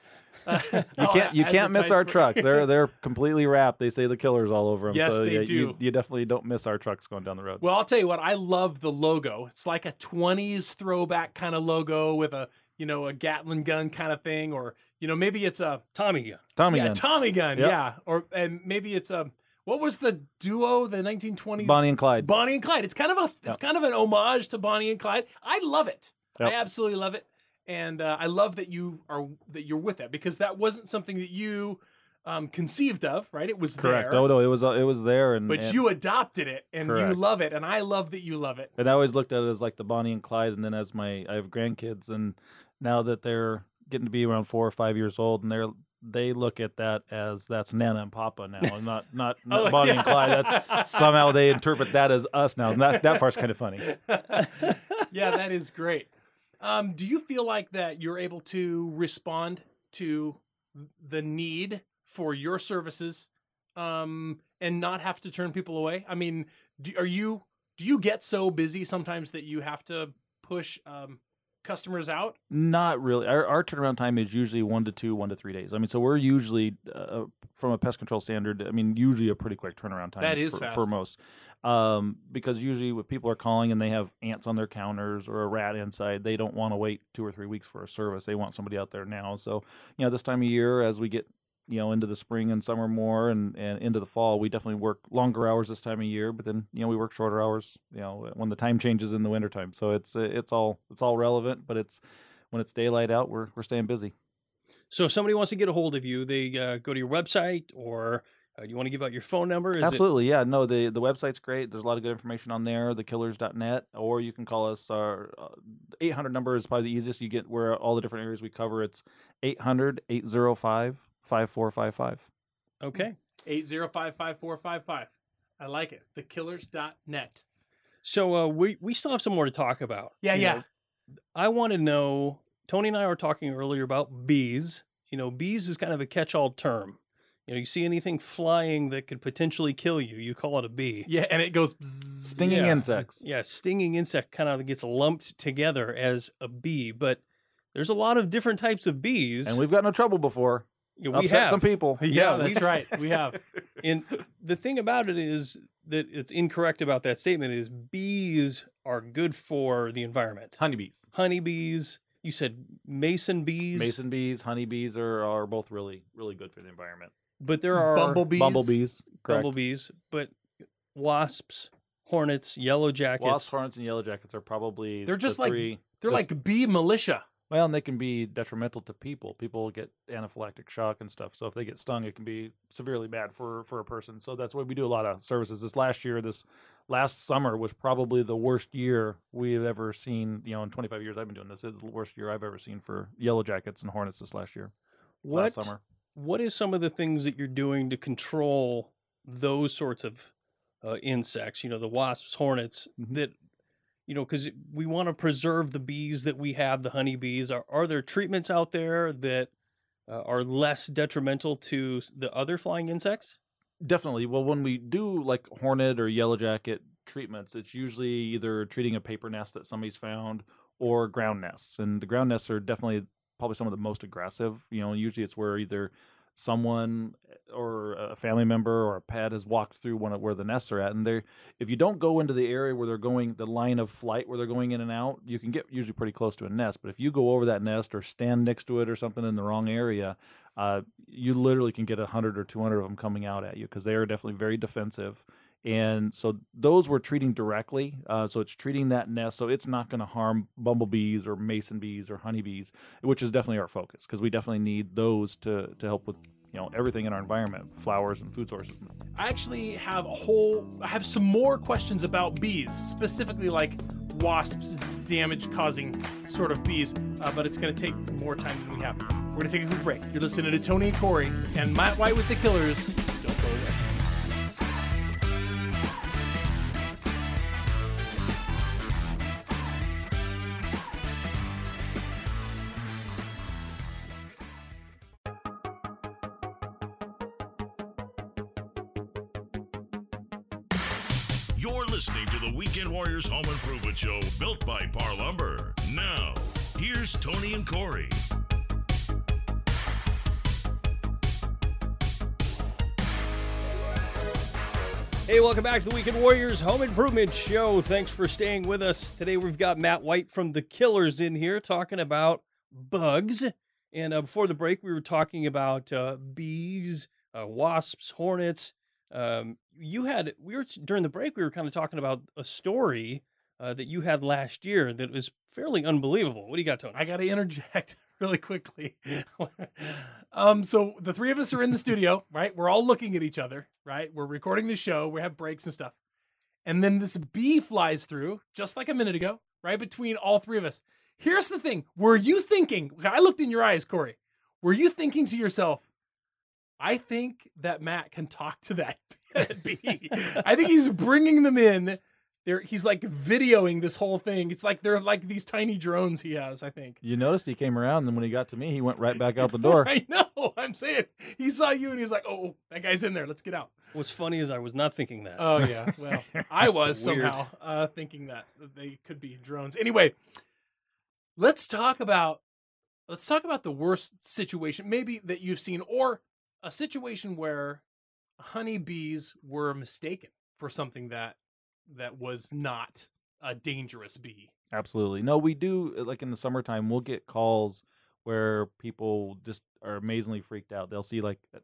Speaker 2: Uh,
Speaker 3: You can't you can't miss our trucks. They're they're completely wrapped. They say the killers all over them.
Speaker 2: Yes,
Speaker 3: so
Speaker 2: they
Speaker 3: yeah,
Speaker 2: do.
Speaker 3: You, you definitely don't miss our trucks going down the road.
Speaker 2: well, I'll tell you what. I love the logo. It's like a '20s throwback kind of logo with a you know a Gatling gun kind of thing, or you know maybe it's a
Speaker 1: Tommy, yeah.
Speaker 3: Tommy
Speaker 2: yeah
Speaker 3: gun.
Speaker 2: Tommy gun,
Speaker 3: Yep.
Speaker 2: yeah, or and maybe it's a what was the duo the 1920s
Speaker 3: Bonnie and Clyde.
Speaker 2: Bonnie and Clyde. It's kind of a it's
Speaker 3: Yep.
Speaker 2: kind of an homage to Bonnie and Clyde. I love it.
Speaker 3: Yep.
Speaker 2: I absolutely love it, and uh, I love that you are that you're with that because that wasn't something that you um, conceived of, right? It was
Speaker 3: Correct.
Speaker 2: there,
Speaker 3: Oh no, it was uh, it was there, and
Speaker 2: but
Speaker 3: and,
Speaker 2: you adopted it and you love it, and I love that you love it.
Speaker 3: and I always looked at it as like the Bonnie and Clyde, and then as my I have grandkids, and now that they're getting to be around four or five years old, and they're they look at that as that's Nana and Papa now, and not not, not
Speaker 2: Oh,
Speaker 3: Bonnie
Speaker 2: yeah.
Speaker 3: and Clyde. That's somehow they interpret that as us now. And that that part's kind of funny.
Speaker 2: yeah, that is great. Um, do you feel like that you're able to respond to the need for your services um, and not have to turn people away? I mean, do, are you do you get so busy sometimes that you have to push um, customers out?
Speaker 3: Not really. Our, our turnaround time is usually one to two, one to three days. I mean, so we're usually uh, from a pest control standard. I mean, usually a pretty quick turnaround time.
Speaker 2: That is
Speaker 3: for,
Speaker 2: fast.
Speaker 3: for most. Um, because usually when people are calling and they have ants on their counters or a rat inside, they don't want to wait two or three weeks for a service. They want somebody out there now. So you know, this time of year, as we get you know into the spring and summer more and, and into the fall we definitely work longer hours this time of year but then you know we work shorter hours you know when the time changes in the wintertime so it's it's all it's all relevant but it's when it's daylight out we're we're staying busy
Speaker 1: So if somebody wants to get a hold of you, they uh, go to your website or uh, you want to give out your phone number? Is
Speaker 3: absolutely yeah no the the website's great there's a lot of good information on there thekillers.net or you can call us our uh, 800 number is probably the easiest you get where all the different areas we cover it's 800 805 5455
Speaker 1: okay.
Speaker 2: 805-5455. I like it. Thekillers.net.
Speaker 1: So uh, we we still have some more to talk about.
Speaker 2: Yeah,
Speaker 1: You
Speaker 2: yeah.
Speaker 1: know, I want to know. Tony and I were talking earlier about bees. You know, bees is kind of a catch-all term. You know, you see anything flying that could potentially kill you, you call it a bee.
Speaker 2: Yeah, and it goes
Speaker 3: stinging
Speaker 1: Yeah.
Speaker 3: insects
Speaker 1: Yeah, stinging insect kind of gets lumped together as a bee, but there's a lot of different types of bees.
Speaker 3: and we've got no trouble before
Speaker 1: Yeah, we
Speaker 3: upset
Speaker 1: have
Speaker 3: some people
Speaker 2: Yeah,
Speaker 1: we-
Speaker 2: that's right. We have.
Speaker 1: And the thing about it is that it's incorrect about that statement is bees are good for the environment.
Speaker 3: honeybees
Speaker 1: Honeybees, you said mason bees,
Speaker 3: mason bees honeybees are, are both really really good for the environment
Speaker 1: but there are
Speaker 2: Bumblebees.
Speaker 3: bumblebees correct.
Speaker 1: bumblebees, but wasps, hornets, yellow jackets.
Speaker 3: wasp hornets and yellow jackets are probably
Speaker 2: They're
Speaker 3: the
Speaker 2: just like-
Speaker 3: three-
Speaker 2: They're
Speaker 3: just-
Speaker 2: like bee militia.
Speaker 3: Well, and they can be detrimental to people. People get anaphylactic shock and stuff. So if they get stung, it can be severely bad for for a person. So that's why we do a lot of services. This last year, this last summer was probably the worst year we've ever seen. You know, in 25 years I've been doing this, it's the worst year I've ever seen for yellow jackets and hornets this last year.
Speaker 1: what
Speaker 3: Last summer.
Speaker 1: What is some of the things that you're doing to control those sorts of uh, insects? You know, the wasps, hornets
Speaker 3: Mhm.
Speaker 1: that you know because we want to preserve the bees that we have, the honeybees. Are are there treatments out there that uh, are less detrimental to the other flying insects?
Speaker 3: Definitely. Well, when we do like hornet or yellow jacket treatments, it's usually either treating a paper nest that somebody's found or ground nests. And the ground nests are definitely probably some of the most aggressive. You know, usually it's where either someone or a family member or a pet has walked through one of where the nests are at and they're if you don't go into the area where they're going the line of flight where they're going in and out you can get usually pretty close to a nest but if you go over that nest or stand next to it or something in the wrong area uh, you literally can get a 100 or 200 of them coming out at you because they are definitely very defensive and so those we're treating directly uh, so it's treating that nest so it's not going to harm bumblebees or mason bees or honeybees which is definitely our focus because we definitely need those to, to help with you know everything in our environment flowers and food sources
Speaker 2: I actually have a whole. I have some more questions about bees, specifically like wasps, damage-causing sort of bees. Uh, but it's going to take more time than we have. We're going to take a quick break. You're listening to Tony and Corey and Matt White with the Killers. Don't go away.
Speaker 4: And Corey.
Speaker 1: Hey, welcome back to the Weekend Warriors Home Improvement Show. Thanks for staying with us. Today we've got Matt White from The Killers in here talking about bugs. And uh, before the break, we were talking about uh, bees, uh, wasps, hornets. Um, you had, we were, during the break, we were kind of talking about a story uh, that you had last year that was fairly unbelievable. What do you got, Tony?
Speaker 2: I got to interject really quickly. um, so the three of us are in the studio, right? We're all looking at each other, right? We're recording the show. We have breaks and stuff. And then this bee flies through, just like a minute ago, right between all three of us. Here's the thing: Were you thinking? I looked in your eyes, Corey. Were you thinking to yourself? I think that Matt can talk to that bee. I think he's bringing them in. There, he's like videoing this whole thing. It's like they're like these tiny drones he has. I think.
Speaker 3: you noticed he came around and when he got to me he went right back out the door
Speaker 2: I know. I'm saying he saw you and he was like, "Oh, that guy's in there. Let's get out."
Speaker 1: What's funny is I was not thinking that.
Speaker 2: Oh yeah. Well, I was somehow uh, thinking that they could be drones. Anyway, let's talk about let's talk about the worst situation maybe that you've seen or a situation where honeybees were mistaken for something that that was not a dangerous bee.
Speaker 3: Absolutely. No, we do like in the summertime we'll get calls where people just are amazingly freaked out. They'll see like uh,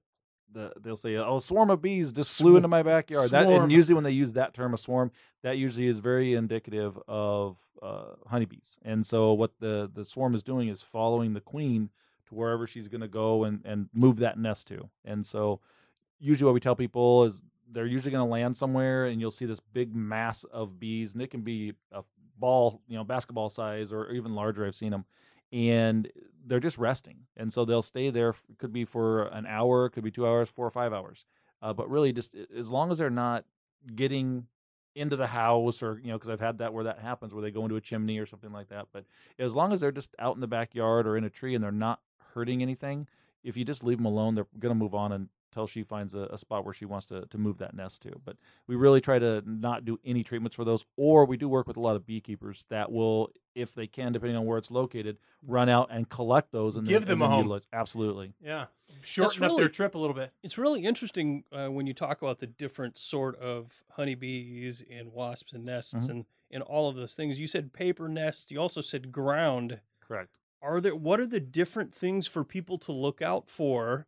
Speaker 3: the they'll say, "Oh, a swarm of bees just flew into my backyard." That and usually when they use that term, a swarm, that usually is very indicative of uh, honeybees. And so what the the swarm is doing is following the queen to wherever she's going to go and and move that nest to. And so usually what we tell people is they're usually going to land somewhere and you'll see this big mass of bees and it can be a ball you know basketball size or even larger i've seen them and they're just resting and so they'll stay there could be for an hour could be two hours four or five hours uh, but really just as long as they're not getting into the house or you know because i've had that where that happens where they go into a chimney or something like that but as long as they're just out in the backyard or in a tree and they're not hurting anything if you just leave them alone they're going to move on until she finds a, a spot where she wants to, to move that nest to but we really try to not do any treatments for those or we do work with a lot of beekeepers that will if they can depending on where it's located run out and collect those and
Speaker 2: Give
Speaker 3: then,
Speaker 2: them
Speaker 3: and
Speaker 2: a
Speaker 3: then
Speaker 2: home.
Speaker 3: utilize- absolutely
Speaker 2: Yeah. Shorten up their trip a little bit.
Speaker 1: It's really interesting uh, when you talk about the different sort of honeybees and wasps and nests
Speaker 3: Mhm.
Speaker 1: and, and all of those things. You said paper nests. You also said ground.
Speaker 3: correct
Speaker 1: Are there what are the different things for people to look out for?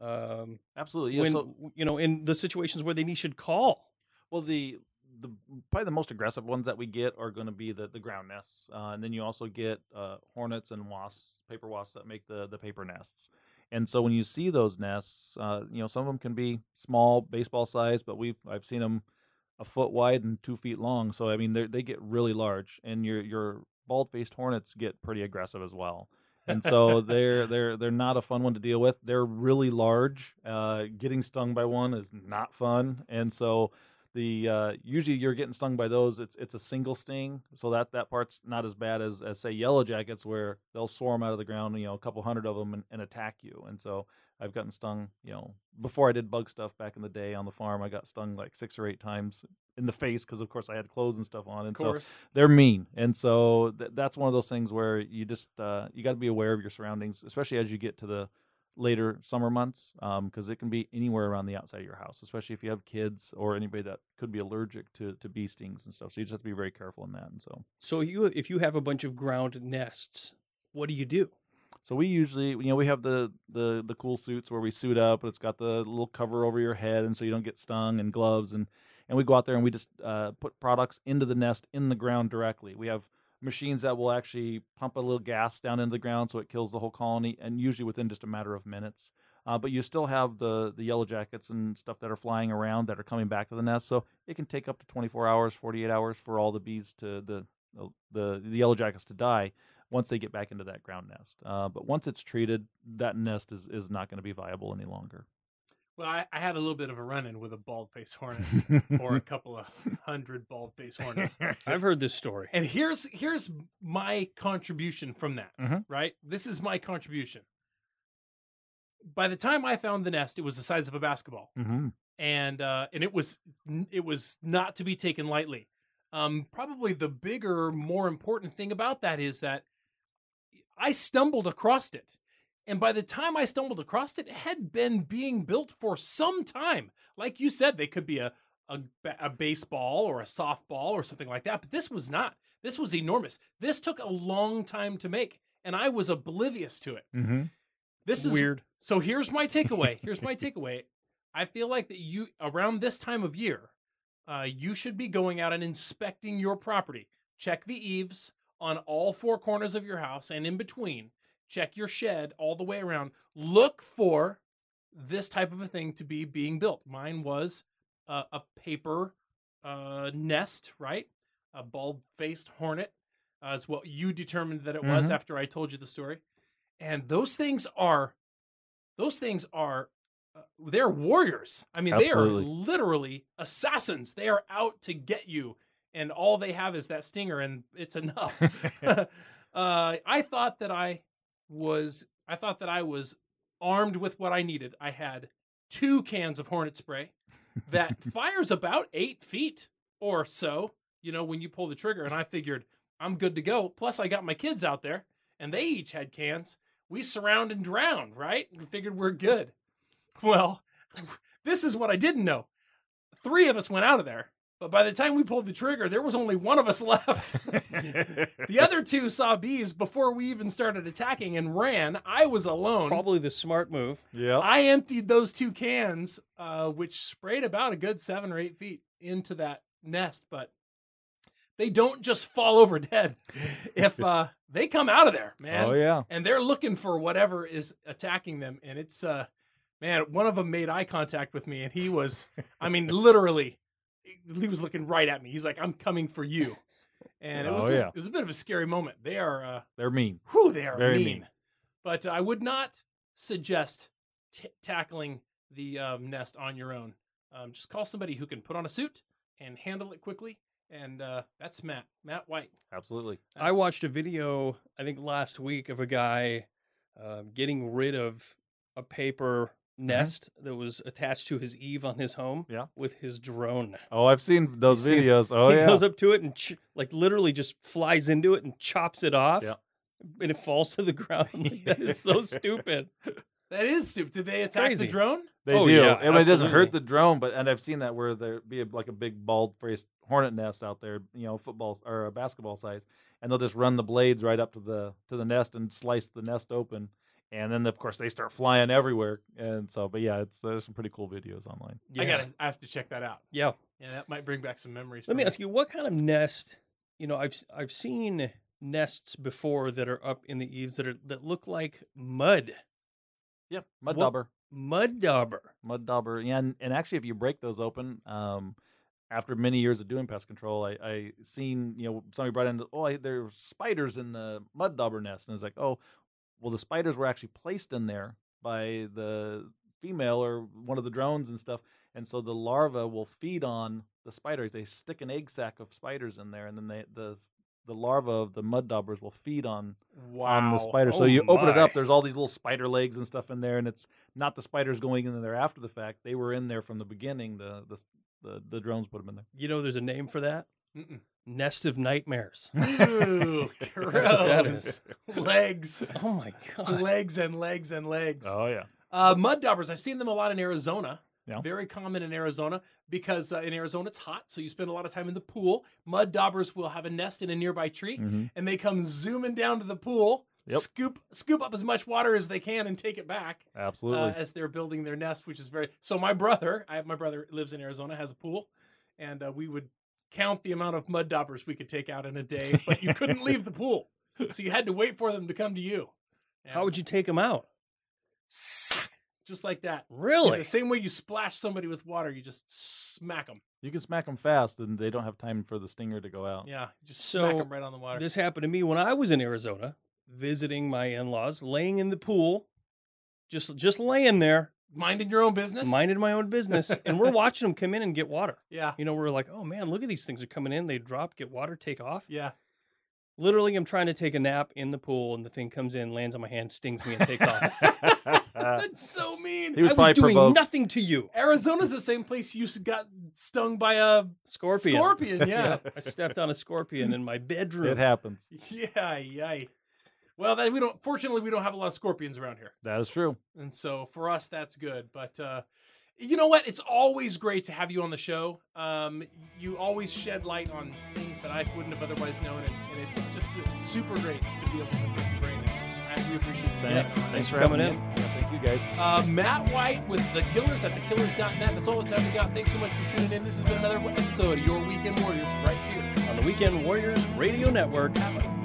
Speaker 1: Um,
Speaker 3: absolutely yeah,
Speaker 1: when
Speaker 3: so,
Speaker 1: you know in the situations where they need should call.
Speaker 3: Well, the the probably the most aggressive ones that we get are going to be the, the ground nests, uh, and then you also get uh, hornets and wasps, paper wasps that make the the paper nests. And so when you see those nests, uh, you know some of them can be small, baseball size, but we've I've seen them a foot wide and two feet long. So I mean they they get really large, and your your bald faced hornets get pretty aggressive as well. And so they're they're they're not a fun one to deal with. They're really large. Uh, getting stung by one is not fun, and so the uh, usually you're getting stung by those. It's it's a single sting, so that that part's not as bad as, as say yellow jackets where they'll swarm out of the ground, you know, a couple hundred of them and, and attack you. And so I've gotten stung, you know, before I did bug stuff back in the day on the farm. I got stung like six or eight times in the face because of course I had clothes and stuff on, and
Speaker 2: Of
Speaker 3: so they're mean and so th- that's one of those things where you just uh, you got to be aware of your surroundings especially as you get to the later summer months because it can be anywhere around the outside of your house especially if you have kids or anybody that could be allergic to, to bee stings and stuff so you just have to be very careful in that and so
Speaker 1: So you if you have a bunch of ground nests, what do you do?
Speaker 3: So we usually you know we have the the the cool suits where we suit up it's got the little cover over your head and so you don't get stung and gloves and and we go out there and we just uh, put products into the nest in the ground directly. We have machines that will actually pump a little gas down into the ground so it kills the whole colony and usually within just a matter of minutes. Uh, but you still have the the yellow jackets and stuff that are flying around that are coming back to the nest so it can take up to 24 hours 48 hours for all the bees to the the, the yellow jackets to die once they get back into that ground nest. Uh, but once it's treated, that nest is, is not going to be viable any longer.
Speaker 2: Well, I, I had a little bit of a run in with a bald faced hornet or a couple of hundred bald faced hornets.
Speaker 1: I've heard this story.
Speaker 2: And here's here's my contribution from that,
Speaker 3: Mhm.
Speaker 2: right? This is my contribution. By the time I found the nest, it was the size of a basketball,
Speaker 3: mm-hmm.
Speaker 2: and uh, and it was it was not to be taken lightly. Um, probably the bigger, more important thing about that is that I stumbled across it. And by the time I stumbled across it, it had been being built for some time. Like you said, they could be a, a, a baseball or a softball or something like that, but this was not. This was enormous. This took a long time to make, and I was oblivious to it.
Speaker 3: Mm-hmm.
Speaker 2: This is
Speaker 1: Weird.
Speaker 2: So here's my takeaway. Here's my takeaway. I feel like that you around this time of year, uh, you should be going out and inspecting your property. Check the eaves on all four corners of your house and in between. Check your shed all the way around. Look for this type of a thing to be being built. Mine was uh, a paper uh, nest, right? A bald-faced hornet. Uh, is what you determined that it was
Speaker 3: Mhm.
Speaker 2: after I told you the story. And those things are, those things are, uh, they're warriors. I mean, they are literally assassins. They are out to get you, and all they have is that stinger, and it's enough. uh, I thought that I was, I thought that I was armed with what I needed. I had two cans of hornet spray that fires about eight feet or so. You know, when you pull the trigger, and I figured I'm good to go. Plus, I got my kids out there, and they each had cans. We surround and drown, right? We figured we're good. Well, this is what I didn't know. Three of us went out of there, but by the time we pulled the trigger, there was only one of us left. the other two saw bees before we even started attacking and ran. I was alone.
Speaker 1: Probably the smart move.
Speaker 3: Yeah.
Speaker 2: I emptied those two cans, uh, which sprayed about a good seven or eight feet into that nest, but they don't just fall over dead. If uh, they come out of there, man,
Speaker 3: Oh yeah.
Speaker 2: and they're looking for whatever is attacking them, and it's uh, man, one of them made eye contact with me, and he was, I mean, literally, he was looking right at me. He's like, "I'm coming for you," and it
Speaker 3: Oh,
Speaker 2: was
Speaker 3: yeah.
Speaker 2: it was a bit of a scary moment. They are. Uh,
Speaker 3: They're mean.
Speaker 2: Whew, they are
Speaker 3: Very
Speaker 2: mean.
Speaker 3: mean.
Speaker 2: But I would not suggest t- tackling the um, nest on your own. Um, just call somebody who can put on a suit and handle it quickly. And uh, that's Matt, Matt White.
Speaker 3: Absolutely.
Speaker 1: I watched a video, I think last week, of a guy uh, getting rid of a paper Mm-hmm. nest that was attached to his eave on his home
Speaker 3: Yeah.
Speaker 1: with his drone.
Speaker 3: Oh, I've seen those
Speaker 1: You see-
Speaker 3: videos. Oh
Speaker 1: he
Speaker 3: yeah.
Speaker 1: goes up to it and ch- like literally just flies into it and chops it off.
Speaker 3: Yeah.
Speaker 1: And it falls to the ground. Like, that is so stupid.
Speaker 2: That is stupid. Did they
Speaker 1: It's
Speaker 2: attack
Speaker 1: crazy.
Speaker 2: the drone?
Speaker 3: They
Speaker 1: Oh,
Speaker 3: do.
Speaker 1: yeah,
Speaker 3: I mean, it doesn't hurt the drone, but and I've seen that where there be a, like a big bald faced hornet nest out there, you know, football or a basketball size, and they'll just run the blades right up to the to the nest and slice the nest open, and then of course they start flying everywhere, and so but yeah, it's there's some pretty cool videos online.
Speaker 1: Yeah.
Speaker 2: I gotta. I have to check that out.
Speaker 1: Yeah.
Speaker 2: Yeah, that might bring back some memories.
Speaker 1: Let
Speaker 2: for
Speaker 1: me ask you, what kind of nest? You know, I've s- I've seen nests before that are up in the eaves that are that look like mud,
Speaker 3: Yep, mud
Speaker 1: What-
Speaker 3: dauber,
Speaker 1: mud dauber.
Speaker 3: mud dauber, yeah, and, and actually if you break those open, um. After many years of doing pest control, I, I seen you know somebody brought in oh I, there were spiders in the mud dauber nest, and it's like oh well the spiders were actually placed in there by the female or one of the drones and stuff and so the larva will feed on the spiders. They stick an egg sac of spiders in there and then they the the larva of the mud daubers will feed on on the spider. So
Speaker 1: Oh
Speaker 3: you open it up there's all these little spider legs and stuff in there and it's not the spiders going in there after the fact. They were in there from the beginning the the the, the drones put them in there.
Speaker 1: You know, there's a name for that.
Speaker 2: Mm-mm.
Speaker 1: Nest of nightmares.
Speaker 2: Ooh, gross.
Speaker 1: That's what that is.
Speaker 2: legs,
Speaker 1: Oh my god.
Speaker 2: legs, and legs and legs.
Speaker 3: oh yeah
Speaker 2: Uh, mud daubers, I've seen them a lot in Arizona.
Speaker 3: Yeah.
Speaker 2: Very common in Arizona because uh, in Arizona it's hot, so you spend a lot of time in the pool. Mud daubers will have a nest in a nearby tree,
Speaker 3: Mhm.
Speaker 2: and they come zooming down to the pool,
Speaker 3: Yep.
Speaker 2: scoop scoop up as much water as they can, and take it back
Speaker 3: absolutely
Speaker 2: uh, as they're building their nest, which is very. So my brother, I have my brother lives in Arizona, has a pool, and uh, we would count the amount of mud daubers we could take out in a day, but you couldn't leave the pool, so you had to wait for them to come to you.
Speaker 1: How would you take them out?
Speaker 2: just like that? Yeah,
Speaker 1: Really?
Speaker 2: the same way you splash somebody with water, you just smack them.
Speaker 3: you can smack them fast and they don't have time for the stinger to go out
Speaker 2: Yeah, just
Speaker 1: So,
Speaker 2: smack them right on the water.
Speaker 1: This happened to me when I was in Arizona visiting my in-laws, laying in the pool, just just laying there,
Speaker 2: Minding your own business.
Speaker 1: minding my own business, and we're watching them come in and get water.
Speaker 2: yeah,
Speaker 1: You know, we're like, oh man, look at these things are coming in. They drop, get water, take off.
Speaker 2: yeah.
Speaker 1: Literally, I'm trying to take a nap in the pool, and the thing comes in, lands on my hand, stings me, and takes off.
Speaker 2: That's so mean.
Speaker 3: He was
Speaker 1: I was
Speaker 3: probably
Speaker 1: doing
Speaker 3: provoked.
Speaker 1: nothing to you,
Speaker 2: Arizona's the same place you got stung by a
Speaker 1: scorpion.
Speaker 2: scorpion. Yeah,
Speaker 1: I stepped on a scorpion in my bedroom.
Speaker 3: it happens
Speaker 2: yeah, yeah. Well, that we don't. Fortunately, we don't have a lot of scorpions around here.
Speaker 3: that is true
Speaker 2: And so for us, that's good. But uh, you know what? It's always great to have you on the show. Um, you always shed light on things that I wouldn't have otherwise known, and, and it's just it's super great to be able to pick your brain. And we appreciate that.
Speaker 1: Yeah,
Speaker 2: being on.
Speaker 1: thanks for coming
Speaker 3: me
Speaker 1: in.
Speaker 3: Yeah, thank you guys
Speaker 2: Uh, Matt White with the Killers at thekillers.net. That's all the time we got. Thanks so much for tuning in. This has been another episode of Your Weekend Warriors right here.
Speaker 1: on the Weekend Warriors Radio Network.
Speaker 2: Have a